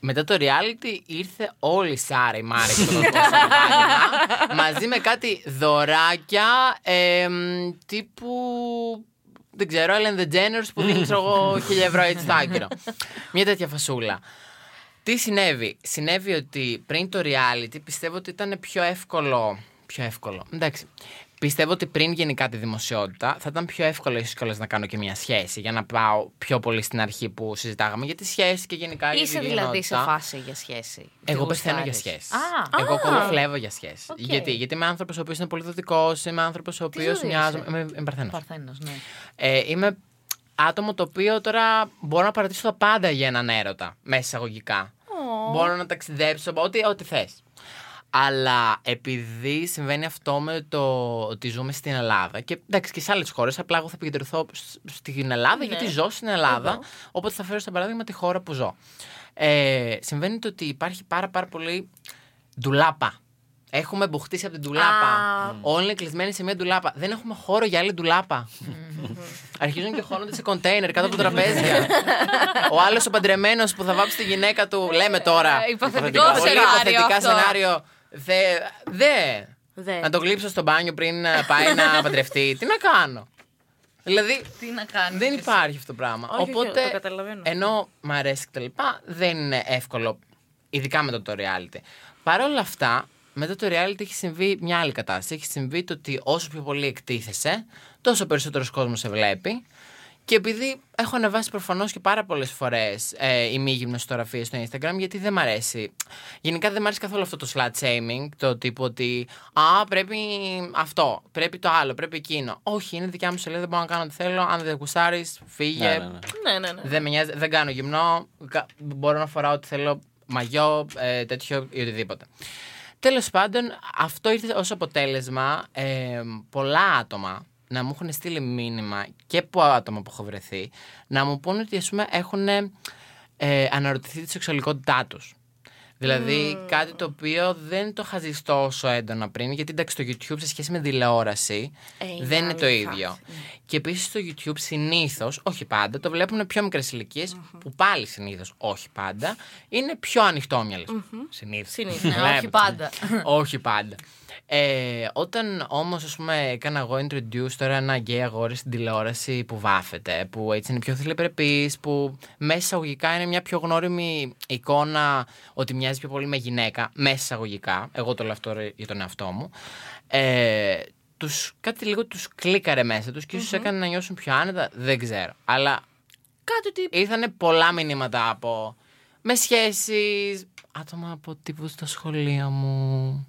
B: Μετά το reality ήρθε όλη η Σάρα, η Μάρα και το Παπαδόπουλο μαζί με κάτι δωράκια εμ, τύπου. Δεν ξέρω, Ellen DeGeneres που δίνει ξέρω εγώ χίλια ευρώ έτσι στο άκυρο. Μια τέτοια φασούλα. Τι συνέβη; Συνέβη ότι πριν το reality πιστεύω ότι ήταν πιο εύκολο. Πιο εύκολο. Εντάξει. Πιστεύω ότι πριν γενικά τη δημοσιότητα θα ήταν πιο εύκολο ίσως κιόλας να κάνω και μια σχέση για να πάω πιο πολύ στην αρχή που συζητάγαμε για τη σχέση και γενικά για
C: Είσαι
B: τη
C: δηλαδή σε
B: γενικότητα.
C: φάση για σχέση.
B: Εγώ
C: Τι
B: πεθαίνω για
C: γουστάρεις.
B: σχέση.
C: Α,
B: Εγώ ακόμα φλέβω για σχέση.
C: Οκ.
B: Γιατί, γιατί είμαι άνθρωπος ο οποίος είναι πολύ δοτικό, είμαι άνθρωπος ο οποίος
C: ζωή
B: μοιάζω.
C: είσαι;
B: Είμαι, είμαι παρθένος.
C: Παρθένος, ναι.
B: Ε, είμαι άτομο το οποίο τώρα μπορώ να παρατήσω τα πάντα για έναν έρωτα. Μέσα εισαγωγικά. Μπορώ να ταξιδέψω, ό,τι, ό,τι θες. Αλλά επειδή συμβαίνει αυτό με το ότι ζούμε στην Ελλάδα και εντάξει και σε άλλες χώρες, απλά εγώ θα επικεντρωθώ σ- στην Ελλάδα
D: Ναι.
B: γιατί ζω στην Ελλάδα.
D: Εδώ.
B: Οπότε θα φέρω σαν παράδειγμα τη χώρα που ζω. Ε, συμβαίνει το ότι υπάρχει πάρα, πάρα πολύ ντουλάπα. Έχουμε μπουχτίσει από την ντουλάπα.
D: Α.
B: Όλοι είναι κλεισμένοι σε μια ντουλάπα. Δεν έχουμε χώρο για άλλη ντουλάπα. Αρχίζουν και χώνονται σε κοντέινερ κάτω από τραπέζια. ο άλλος ο παντρεμένος που θα βάψει τη γυναίκα του, λέμε τώρα.
C: Ε, υποθετικό
B: Πολύ
C: σενάριο
B: υποθετικά
C: αυτό.
B: σενάριο. Δε. δε.
D: Δε.
B: Να το γλύψω στο μπάνιο πριν να πάει να <laughs> παντρευτεί. Τι να κάνω; Δηλαδή,
C: Τι να κάνεις.
B: δεν υπάρχει αυτό το πράγμα.
D: Όχι, όχι,
B: Οπότε,
D: το καταλαβαίνω.
B: ενώ μ' αρέσει και τα λοιπά, δεν είναι εύκολο, ειδικά με το, το reality. Παρ' όλα αυτά, μετά το reality έχει συμβεί μια άλλη κατάσταση. Έχει συμβεί το ότι όσο πιο πολύ εκτίθεσαι, τόσο περισσότερος κόσμος σε βλέπει. Και επειδή έχω ανεβάσει προφανώς και πάρα πολλές φορές ε, ημίγυμνε φωτογραφίε στο Instagram, γιατί δεν μ' αρέσει. Γενικά δεν μ' αρέσει καθόλου αυτό το slut shaming, το τύπο ότι Α, πρέπει αυτό, πρέπει το άλλο, πρέπει εκείνο. Όχι, είναι δικιά μου σελίδα, δεν μπορώ να κάνω ό,τι θέλω. Αν δεν γουστάρεις, φύγε.
E: Ναι, ναι, ναι.
D: Ναι, ναι, ναι.
B: Δεν με νοιάζει, δεν κάνω γυμνό. κα- Μπορώ να φοράω ό,τι θέλω, μαγιό, ε, τέτοιο ή οτιδήποτε. Τέλος πάντων, αυτό ήρθε ως αποτέλεσμα ε, πολλά άτομα να μου έχουν στείλει μήνυμα και από άτομα που έχω βρεθεί να μου πούνε ότι ας πούμε έχουν ε, αναρωτηθεί τη σεξουαλικότητά τους. Δηλαδή κάτι το οποίο δεν το είχα ζήσει τόσο έντονα πριν, γιατί εντάξει το YouTube σε σχέση με τηλεόραση
D: Ε, είναι
B: δεν είναι
D: άλλη
B: το
D: φάση.
B: ίδιο. Και επίσης στο YouTube συνήθως, όχι πάντα, το βλέπουν πιο μικρές που πάλι συνήθως, όχι πάντα, είναι πιο ανοιχτόμυαλες. Συνήθως.
D: Συνήθως.
C: Ναι, όχι πάντα.
B: όχι πάντα. Ε, όταν όμως, ας πούμε, έκανα εγώ introduce τώρα ένα γκέι αγόρι στην τηλεόραση που βάφεται, που έτσι είναι πιο θηλεπρεπή, που μέσα εισαγωγικά είναι μια πιο γνώριμη εικόνα ότι μοιάζει πιο πολύ με γυναίκα, μέσα εισαγωγικά. Εγώ το λέω αυτό ρε, για τον εαυτό μου. Ε, τους, κάτι λίγο τους κλίκαρε μέσα τους και ίσως έκανε να νιώσουν πιο άνετα, δεν ξέρω. Αλλά
D: Κάτι ότι.
B: ήρθαν πολλά μηνύματα από με σχέσεις, άτομα από τύπου στα σχολεία μου.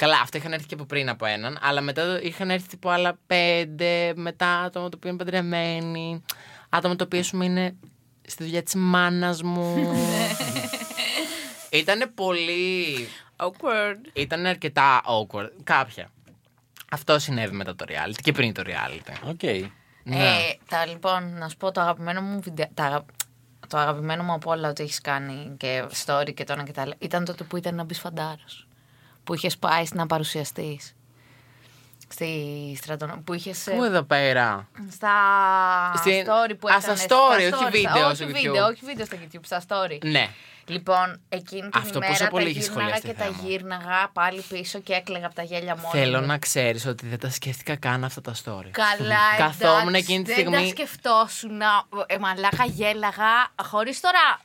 B: Καλά, αυτά είχαν έρθει και από πριν από έναν, αλλά μετά το- είχαν έρθει από άλλα πέντε, μετά άτομα το οποίο είναι παντρεμένοι, άτομα το οποίο ας πούμε, είναι στη δουλειά της μάνας μου. <laughs> Ήτανε πολύ...
D: Awkward.
B: Ήταν αρκετά awkward. Κάποια. Αυτό συνέβη μετά το reality και πριν το reality.
E: OK.
B: Ναι.
C: Ε, τα, λοιπόν, να σου πω το αγαπημένο μου βιντεο. Τα, αγα- το αγαπημένο μου από όλα ότι έχεις κάνει και story και το ένα και τα άλλα. Ήταν τότε που ήταν να μπεις φαντάρος. Που είχες πάει να παρουσιαστείς. Στη στρατονα... Που είχες.
B: Πού εδώ πέρα;
C: Στα
B: Στην-
C: story που
B: Α,
C: έκανες.
B: στα story, όχι
C: στα-
B: βίντεο
C: Όχι
B: στο
C: βίντεο,
B: YouTube.
C: όχι βίντεο στο YouTube, στα story.
B: Ναι.
C: Λοιπόν, εκείνη την
B: Αυτό
C: ημέρα
B: πόσο πολύ
C: τα
B: έχεις
C: γύρναγα
B: σχολιαστεί,
C: και τα
B: Θεέ μου.
C: γύρναγα πάλι πίσω και έκλαιγα από τα γέλια μόνο
B: Θέλω
C: μου.
B: να ξέρεις ότι δεν τα σκέφτηκα καν αυτά τα story.
C: Καλά,
B: Καθόμουν
C: εντάξει,
B: εκείνη τη
C: Δεν τα
B: στιγμή.
C: σκεφτόσουν. Ε, μαλάκα γέλαγα. Χωρίς τώρα.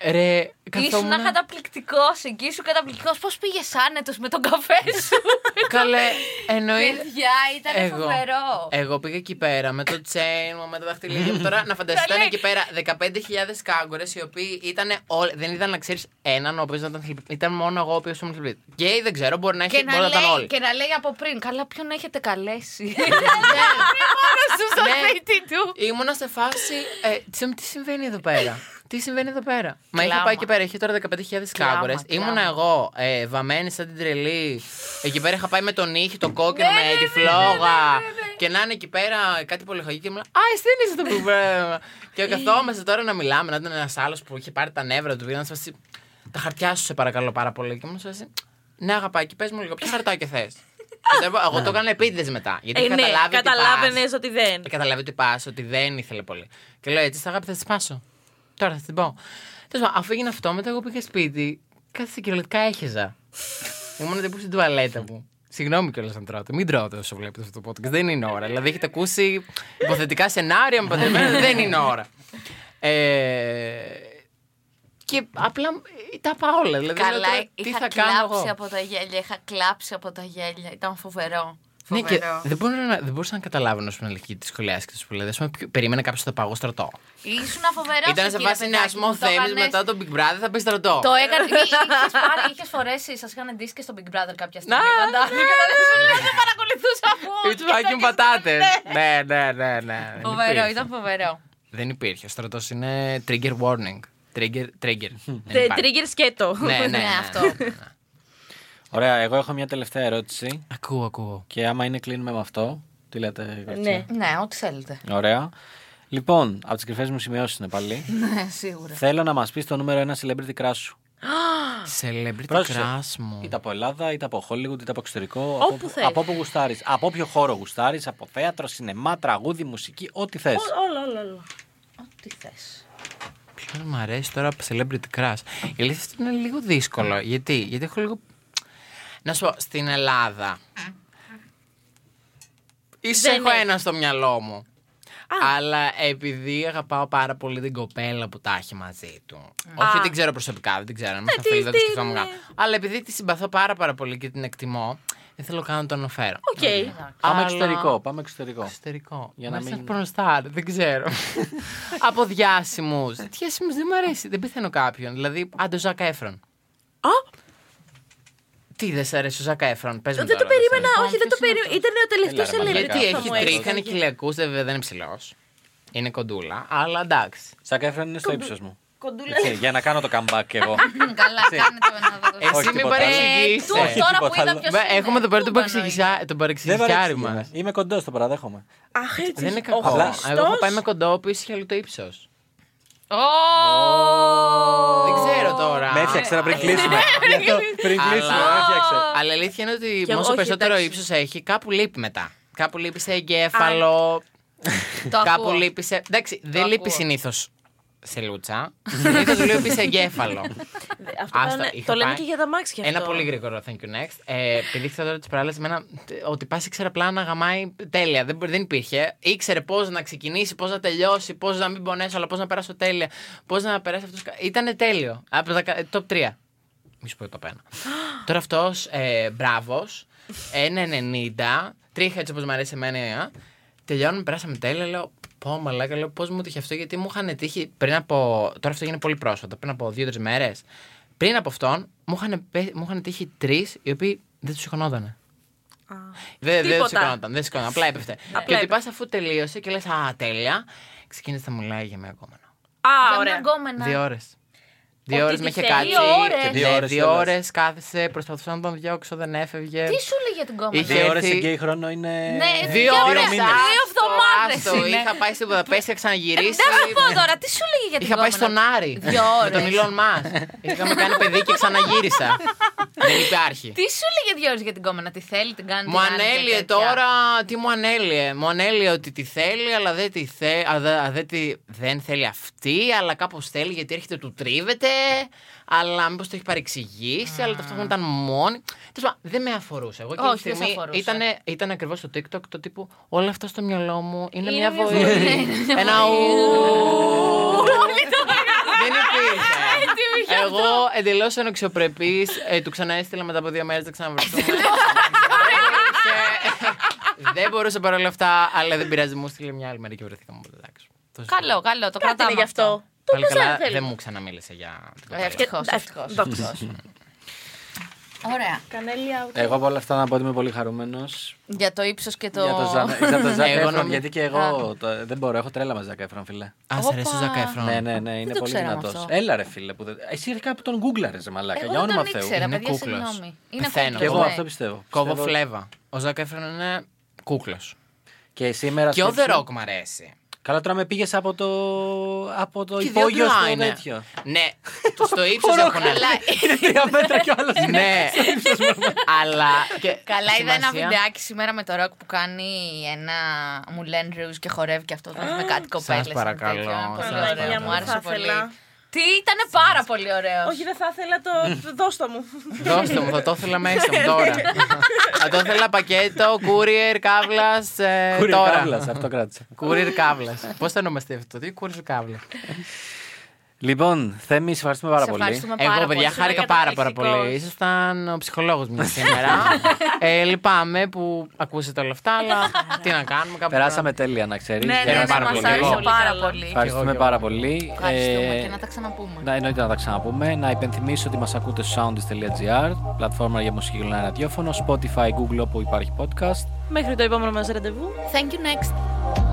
B: Ρε,
C: Ήσουν
B: καθόμουν.
C: καταπληκτικός. Εκεί ήσουν καταπληκτικός. Πώς πήγες άνετος με τον καφέ σου; <laughs>
B: Καλέ, εννοεί.
C: Παιδιά, ήταν
B: Εγώ.
C: φοβερό.
B: Εγώ πήγα εκεί πέρα με το chain μου, με τα δαχτυλίδια μου. Τώρα να φανταστείτε ήταν εκεί πέρα 15.000 κάγκορε οι οποίοι ήταν όλοι. Δεν ήταν να ξέρεις έναν ο οποίος ήταν θλιπτικό. Ήταν μόνο εγώ ο οποίος ήμουν θλιπτικό. Γκέι δεν ξέρω, μπορεί να έχει
C: Και
B: μπορεί
C: να,
B: να ήταν
C: λέει,
B: όλοι.
C: και να λέει από πριν, καλά ποιον έχετε καλέσει; <laughs> Μόνος σου στο
B: Ναι.
C: σπίτι του.
B: Ήμουνα σε φάση. Ε, τι, τι συμβαίνει εδώ πέρα; Τι συμβαίνει εδώ πέρα; Μα είχα
C: Κλάμα.
B: πάει εκεί πέρα, είχε τώρα 15.000 κάγκορε.
C: κλάμα.
B: Ήμουνα εγώ ε, βαμμένη σαν την τρελή. Εκεί πέρα είχα πάει με τον ήχη, το κόκκινο,
C: Ναι,
B: με
C: ναι,
B: τη
C: ναι,
B: φλόγα.
C: ναι, ναι, ναι.
B: Και να είναι εκεί πέρα κάτι πολυχαγή και μου λέει Α, εσύ δεν είσαι το πρόβλημα. <laughs> και καθόμαστε τώρα να μιλάμε. Να ήταν ένας άλλος που είχε πάρει τα νεύρα του. Πήγα να σπάσει. Τα χαρτιά σου σε παρακαλώ πάρα πολύ. Και μου σε φάση, Ναι, αγαπάκι, πες μου λίγο, ποια χαρτάκια θες. Εγώ το έκανα επίτηδες μετά. Γιατί
D: Ε,
B: είχα
D: ναι,
B: καταλάβει ότι πας.
D: καταλάβαινε ότι δεν.
B: Ε, Καταλάβει ότι πας, ότι δεν ήθελε πολύ. Και λέω έτσι, στα αγάπη θα τη σπάσω. Τώρα θα την πω. Τέλος πάντων, αφού έγινε αυτό, μετά εγώ πήγα σπίτι, κάθισα κυριολεκτικά έχεζα. Ήμουν τύπου στην τουαλέτα μου. Συγγνώμη κιόλας αν τρώτε. Μην τρώτε όσο βλέπετε αυτό το podcast. Δεν είναι ώρα. Δηλαδή έχετε ακούσει υποθετικά σενάρια με παντρεμένα. δεν είναι ώρα. Ε, και απλά ε, τα πάω όλα. Δηλαδή, λέω
C: Καλά,
B: τώρα, τι
C: είχα
B: θα κάνω
C: κλάψει
B: εγώ.
C: από τα γέλια. Είχα κλάψει από τα γέλια. Ήταν φοβερό.
B: Ναι, και
C: Φοβερό.
B: δεν, μπορούσα να, δεν μπορούσα να καταλάβω να σου πούμε αλήθεια της σχολιάσει και του λέει. Περίμενε κάποιος στο παγό στρατό.
C: Ήσουν φοβερό.
B: Ήταν σε φάση νεασμό θέμης μετά τον Big Brother θα πεις στρατό.
C: Το έκανε. Είχες φορέσει, σας είχαν ντύσει και στο Big Brother κάποια στιγμή.
B: Να,
C: Φαντάζομαι. Και δεν σου λέει, δεν παρακολουθούσα από.
B: It's fucking πατάτες. Ναι, ναι, ναι, ναι. Δεν
C: Φοβερό,
B: υπήρχε.
C: ήταν φοβερό.
B: Δεν υπήρχε. Ο στρατός είναι trigger warning. Trigger, trigger. Δεν
D: Τε-
B: υπάρχει.
D: Trigger σκέτο.
B: Ναι, ναι, ναι,
C: Ναι, αυτό.
B: Ναι, ναι.
E: Ωραία, εγώ έχω μια τελευταία ερώτηση.
B: Ακούω, ακούω.
E: Και άμα είναι, κλείνουμε με αυτό. Τι λέτε, Κορίτσια;
D: Ναι.
C: Ναι, ό,τι θέλετε.
E: Ωραία. Λοιπόν, από τις κρυφές μου σημειώσεις είναι πάλι. <laughs>
C: Ναι, σίγουρα.
E: Θέλω να μας πεις το νούμερο ένα celebrity crush σου.
B: Celebrity
E: Πρόσεξε.
B: crush μου.
E: Είτε από Ελλάδα, είτε από Hollywood, είτε από εξωτερικό.
D: Όπου
E: από,
D: θες.
E: από όπου γουστάρεις. Από όποιο χώρο γουστάρεις, από θέατρο, σινεμά, τραγούδι, μουσική, ό,τι θες.
D: Όλα, όλα, όλα.
C: Ό,τι θες.
B: Ποιο μου αρέσει τώρα από celebrity crush. Η αλήθεια αυτό είναι λίγο δύσκολο. Γιατί, γιατί έχω λίγο. Να σου πω, στην Ελλάδα. ίσως
D: Δεν
B: έχω
D: έχει.
B: ένα στο μυαλό μου. Αλλά επειδή αγαπάω πάρα πολύ την κοπέλα που τα έχει μαζί του. Όχι, την ξέρω προσωπικά, δεν την ξέρω. Αν είμαστε
D: τι-
B: φίλοι, δεν το
D: τι
B: σκεφτόμουν
D: είναι.
B: καν. Αλλά επειδή τη συμπαθώ πάρα, πάρα πολύ και την εκτιμώ, δεν θέλω καν να τον αναφέρω.
D: Οκ.
E: Πάμε
B: Αλλά-
E: εξωτερικό. Πάμε εξωτερικό.
B: Εξωτερικό.
E: Για
B: Για
E: να
B: να
E: μην-
B: μην. Πορνοστάρ, δεν ξέρω. <laughs> Από διάσημους. Διάσημους δεν μου αρέσει. Δεν πεθαίνω κάποιον. Δηλαδή, άντε ο Ζακ Έφρον.
D: Α,
B: Τι δεν σ' αρέσει ο Ζακ Έφρον, πες μου
D: δεν το
B: τώρα, δεν σ'
D: περίμενα,
B: αρέσει.
D: όχι, δεν το
C: ποιος είναι
D: περίμενα. Ήταν ο τελευταίος
E: Έλα, ρε,
D: celebrity.
E: μαλάκα.
B: Γιατί
D: που θα
B: έχει
D: μου
B: τρίχα,
D: έφτανε.
B: είναι κοιλιακού, δεν δεν είναι ψηλός. Είναι κοντούλα, αλλά εντάξει.
E: Σακ Έφραν είναι στο ύψος μου.
D: Κοντούλα.
E: Έτσι, για να κάνω το comeback κι εγώ. <laughs>
C: Καλά, κάνετε με να δω.
B: Εσύ
E: Όχι,
B: μην
E: τίποτα άλλο.
B: παρεξηγείς.
C: Του,
B: Ε,
C: τώρα
E: τίποτα
C: που είδα
E: άλλο.
C: ποιος
B: Μα
C: είναι.
B: Έχουμε εδώ πέρα
C: Πού
B: τον
C: εννοεί.
B: παρεξηγησιά- τον
E: Δεν
B: παρεξηγησιάρι
E: παρεξηγούμε.
B: μας.
E: Είμαι κοντός, το παραδέχομαι.
D: Αχ, έτσι.
B: Δεν είναι
D: Ο
B: κακό.
D: Χριστός.
B: Εγώ έχω πάει με κοντό που ίσχυε άλλο το ύψος.
C: Ω!
B: Δεν ξέρω τώρα.
E: Με έφτιαξε να πριν κλείσουμε. Γι' αυτό πριν κλείσουμε,
B: Αλλά-
E: με έφτιαξε.
B: Αλλά η αλήθεια είναι ότι
D: εγώ,
B: όσο
D: όχι,
B: περισσότερο
D: εντάξει.
B: ύψος έχει, κάπου λείπει μετά. Κάπου λείπει σε εγκέφαλο. <laughs>
C: Το
B: κάπου
C: ακούω.
B: λείπει σε. Εντάξει, δεν
C: ακούω.
B: λείπει συνήθως σε λούτσα. Συνήθως λείπει σε εγκέφαλο. <laughs>
D: Αυτό
B: Άστα,
D: πάνε-
B: είχα
D: το λένε
B: πάει-
D: και για τα μάξια
B: Ένα
D: αυτό.
B: πολύ γρήγορο thank you next. Ε, επειδή ήρθα τώρα τη παράλληλα εμένα ότι πας ήξερε απλά να γαμάει τέλεια. Δεν, μπορεί- δεν υπήρχε. Ήξερε πώς να ξεκινήσει, πώς να τελειώσει, πώς να μην πονέσω, αλλά πώς να περάσω τέλεια. Πώς να περάσει αυτός. Ήταν τέλειο. Από τα κα- top 3. Μη σου πω το ένα. <gasps> τώρα αυτός, ε, μπράβος. 1,90. Τρίχα έτσι όπως μου αρέσει εμένα. ε. Τελειώνουμε, περάσαμε τέλεια. Λέω, πω μαλάκα, λέω πώς μου τύχε αυτό. Γιατί μου είχαν τύχει πριν από. Τώρα αυτό γίνεται πολύ πρόσφατα, πριν από δύο-τρεις μέρες. Πριν από αυτόν, μου είχαν, πέ- μου είχαν τύχει τρεις οι οποίοι δεν τους σηκωνότανε.
D: Α.
B: Δεν, δεν
D: Τίποτα.
B: σηκωνόταν, δεν σηκωνόταν. Απλά έπεφτε.
D: Απλά
B: και ότι
D: έπεφτε.
B: πα αφού τελείωσε και λες, Α, τέλεια. Ξεκίνησε να μιλάει για μια γκόμενα.
D: Α,
C: Για
D: ωραία.
C: μια γκόμενα.
B: Δύο ώρες. Δύο
C: Ότι
B: ώρες
C: τη
B: με είχε
C: θέλει.
B: κάτσει.
C: Δύο ώρες.
B: και
E: Δύο
B: ναι,
E: ώρες
B: Δύο
E: κιόλας.
B: ώρες κάθισε, προσπαθούσα να τον διώξω, δεν έφευγε.
C: Τι σου λέει για την κόμμα;
B: Είχε-
E: Δύο ώρες
B: έρθει-
E: σε γκέι χρόνο είναι.
C: Ναι,
B: Δύο
C: Δύο
B: ώρες.
C: μήνες. Δύο εβδομάδες είναι.
B: Είχα πάει στην Βουδαπέστη, είχα ξαναγυρίσει.
C: Δεν θα πω τώρα, τι σου λέγε για την
B: Είχα πάει
C: κόμενα.
B: στον Άρη.
C: Δύο
B: Με
C: ώρες.
B: τον Ηλόν Μα. Είχαμε κάνει παιδί και ξαναγύρισα. Δεν υπάρχει.
C: Τι σου λέγε δύο ώρες για την κόμενα, τι θέλει, την κάνει.
B: Μου
C: την άλλη και
B: ανέλυε
C: τέτοια;
B: τώρα. Τι μου ανέλυε. Μου ανέλυε ότι τη θέλει, αλλά δεν τη θέλει. δεν, τη- δεν θέλει αυτή, αλλά κάπως θέλει γιατί έρχεται του τρίβεται. Αλλά μήπως το έχει παρεξηγήσει, αλλά ταυτόχρονα ήταν μόνη. Τέλος πάντων, δεν με αφορούσε. Εγώ εκείνη
C: Όχι,
B: τη
C: δεν σε
B: στιγμή
C: αφορούσε.
B: ήταν, ήταν ακριβώς στο TikTok το τύπου Όλα αυτά στο μυαλό μου είναι,
C: Είναι
B: μια
C: μια
B: βοή.
C: βοή. Είναι
B: Ένα
C: μια
B: ου.
C: βοή.
B: Δεν υπήρχε. Εγώ εντελώς αναξιοπρεπή. Ε, του ξανά έστειλα μετά από δύο μέρες να ξαναβρεθούμε. δεν μπορούσα παρόλα αυτά, αλλά δεν πειράζει. Μου στείλε μια άλλη μέρα και βρεθήκαμε. οπότε εντάξει. Τόσο
C: Καλό, καλό, το
D: Κάτι είναι
C: κρατάμε
D: γι' αυτό. Το
B: Πάλι
D: πώς
B: καλά,
D: δεν θέλει.
B: δεν μου ξαναμίλησε για την
C: Ε,
B: κοπέλα.
C: ευτυχώς,
D: Ε,
C: ευτυχώς.
D: δόξα.
C: Ωραία.
D: Κανέλη out.
E: Εγώ από όλα αυτά να πω ότι είμαι πολύ χαρούμενος.
C: Για το ύψος και το.
E: Για το Ζα- για το <laughs> Ζακ
B: Εγώ
E: Έφρον,
B: νομίζω-
E: γιατί και εγώ το- δεν μπορώ, έχω τρέλα με Ζακ Έφρον, φίλε.
B: Α, σ' αρέσει ο
C: Όπα.
B: Ζακ Εφρόν.
E: Ναι, ναι, ναι, είναι
C: το
E: πολύ
C: ξέραμε
E: δυνατός.
C: αυτό.
E: Έλα, ρε φίλε. Που δεν... Εσύ αρχικά που τον γκούγκλαρες, μαλάκα.
C: Εγώ
E: για
C: δεν
E: όνομα
C: τον
E: Θεού.
C: ήξερα,
B: Είναι
C: παιδιά,
B: κούκλος.
C: συγγνώμη. Είναι
B: Πεθαίνω.
C: κούκλος,
E: Και εγώ
C: ναι.
E: αυτό πιστεύω.
B: Κόβω
E: Πιστεύω-
B: φλέβα. Ο Ζακ Εφρόν είναι κούκλος.
E: Και σήμερα.
B: Και ο
E: σκέψου-
B: The Rock μ' αρέσει.
E: Καλά, τώρα με πήγες από το, από το
B: Και δύο
E: υπόγειο
B: κιλά
E: στο
B: είναι.
E: τέτοιο.
B: Ναι, το- στο ύψος
E: Ο Rock,
B: έχουν.
C: Καλά,
E: Είναι τρία μέτρα κι ο άλλος.
B: Ναι, αλλά. και
C: Καλά, είδα ένα
B: σημασία-
C: βιντεάκι σήμερα με το ροκ που κάνει ένα μουλέν ρούζ και χορεύει και αυτό με κάτι κοπέλες.
B: παρακαλώ, σας
C: Πολύ ωραίο,
B: παρακαλώ.
C: μου άρεσε
D: Θα
C: πολύ.
D: Ήθελα.
C: Τι, ήταν πάρα πολύ ωραίος.
D: Όχι, δεν θα ήθελα το. Δώστο μου.
B: Δώστε μου, θα το ήθελα μέσα μου <laughs> τώρα. θα το ήθελα πακέτο, courier, καύλας.
E: Courier
B: τώρα.
E: καύλας, αυτό κράτησα.
B: Courier καύλας. Πώς θα ονομαστεί αυτό, τι courier καύλας.
E: Λοιπόν, Θέμη, σε ευχαριστούμε πάρα
C: Σε
E: πολύ.
C: ευχαριστούμε πάρα
B: Εγώ,
C: πολύ.
B: παιδιά, χάρηκα
D: για το
B: πάρα, πάρα
D: ηχητικό.
B: πολύ. Ήσασταν ο ψυχολόγος μου <laughs> σήμερα. ε, λυπάμαι που ακούσατε όλα αυτά, αλλά <laughs> τι να κάνουμε. κάπου
E: Περάσαμε τέλεια, να ξέρεις.
C: Ναι, ναι,
B: Χαίρομαι
C: ναι,
B: πάρα
C: μας
B: πολύ.
C: άρεσε
B: Εγώ.
C: πάρα
D: Καλά.
C: πολύ.
E: Ευχαριστούμε
B: Και εγώ,
E: πάρα
B: και εγώ.
E: πολύ.
C: Ευχαριστούμε
E: Ε,
C: και να τα ξαναπούμε.
E: Να εννοείται να τα ξαναπούμε. Να υπενθυμίσω ότι μας ακούτε στο soundist.gr, πλατφόρμα για μουσική και ραδιόφωνο, Spotify, Google όπου υπάρχει podcast.
D: Μέχρι το επόμενο μας ραντεβού.
C: Thank you next.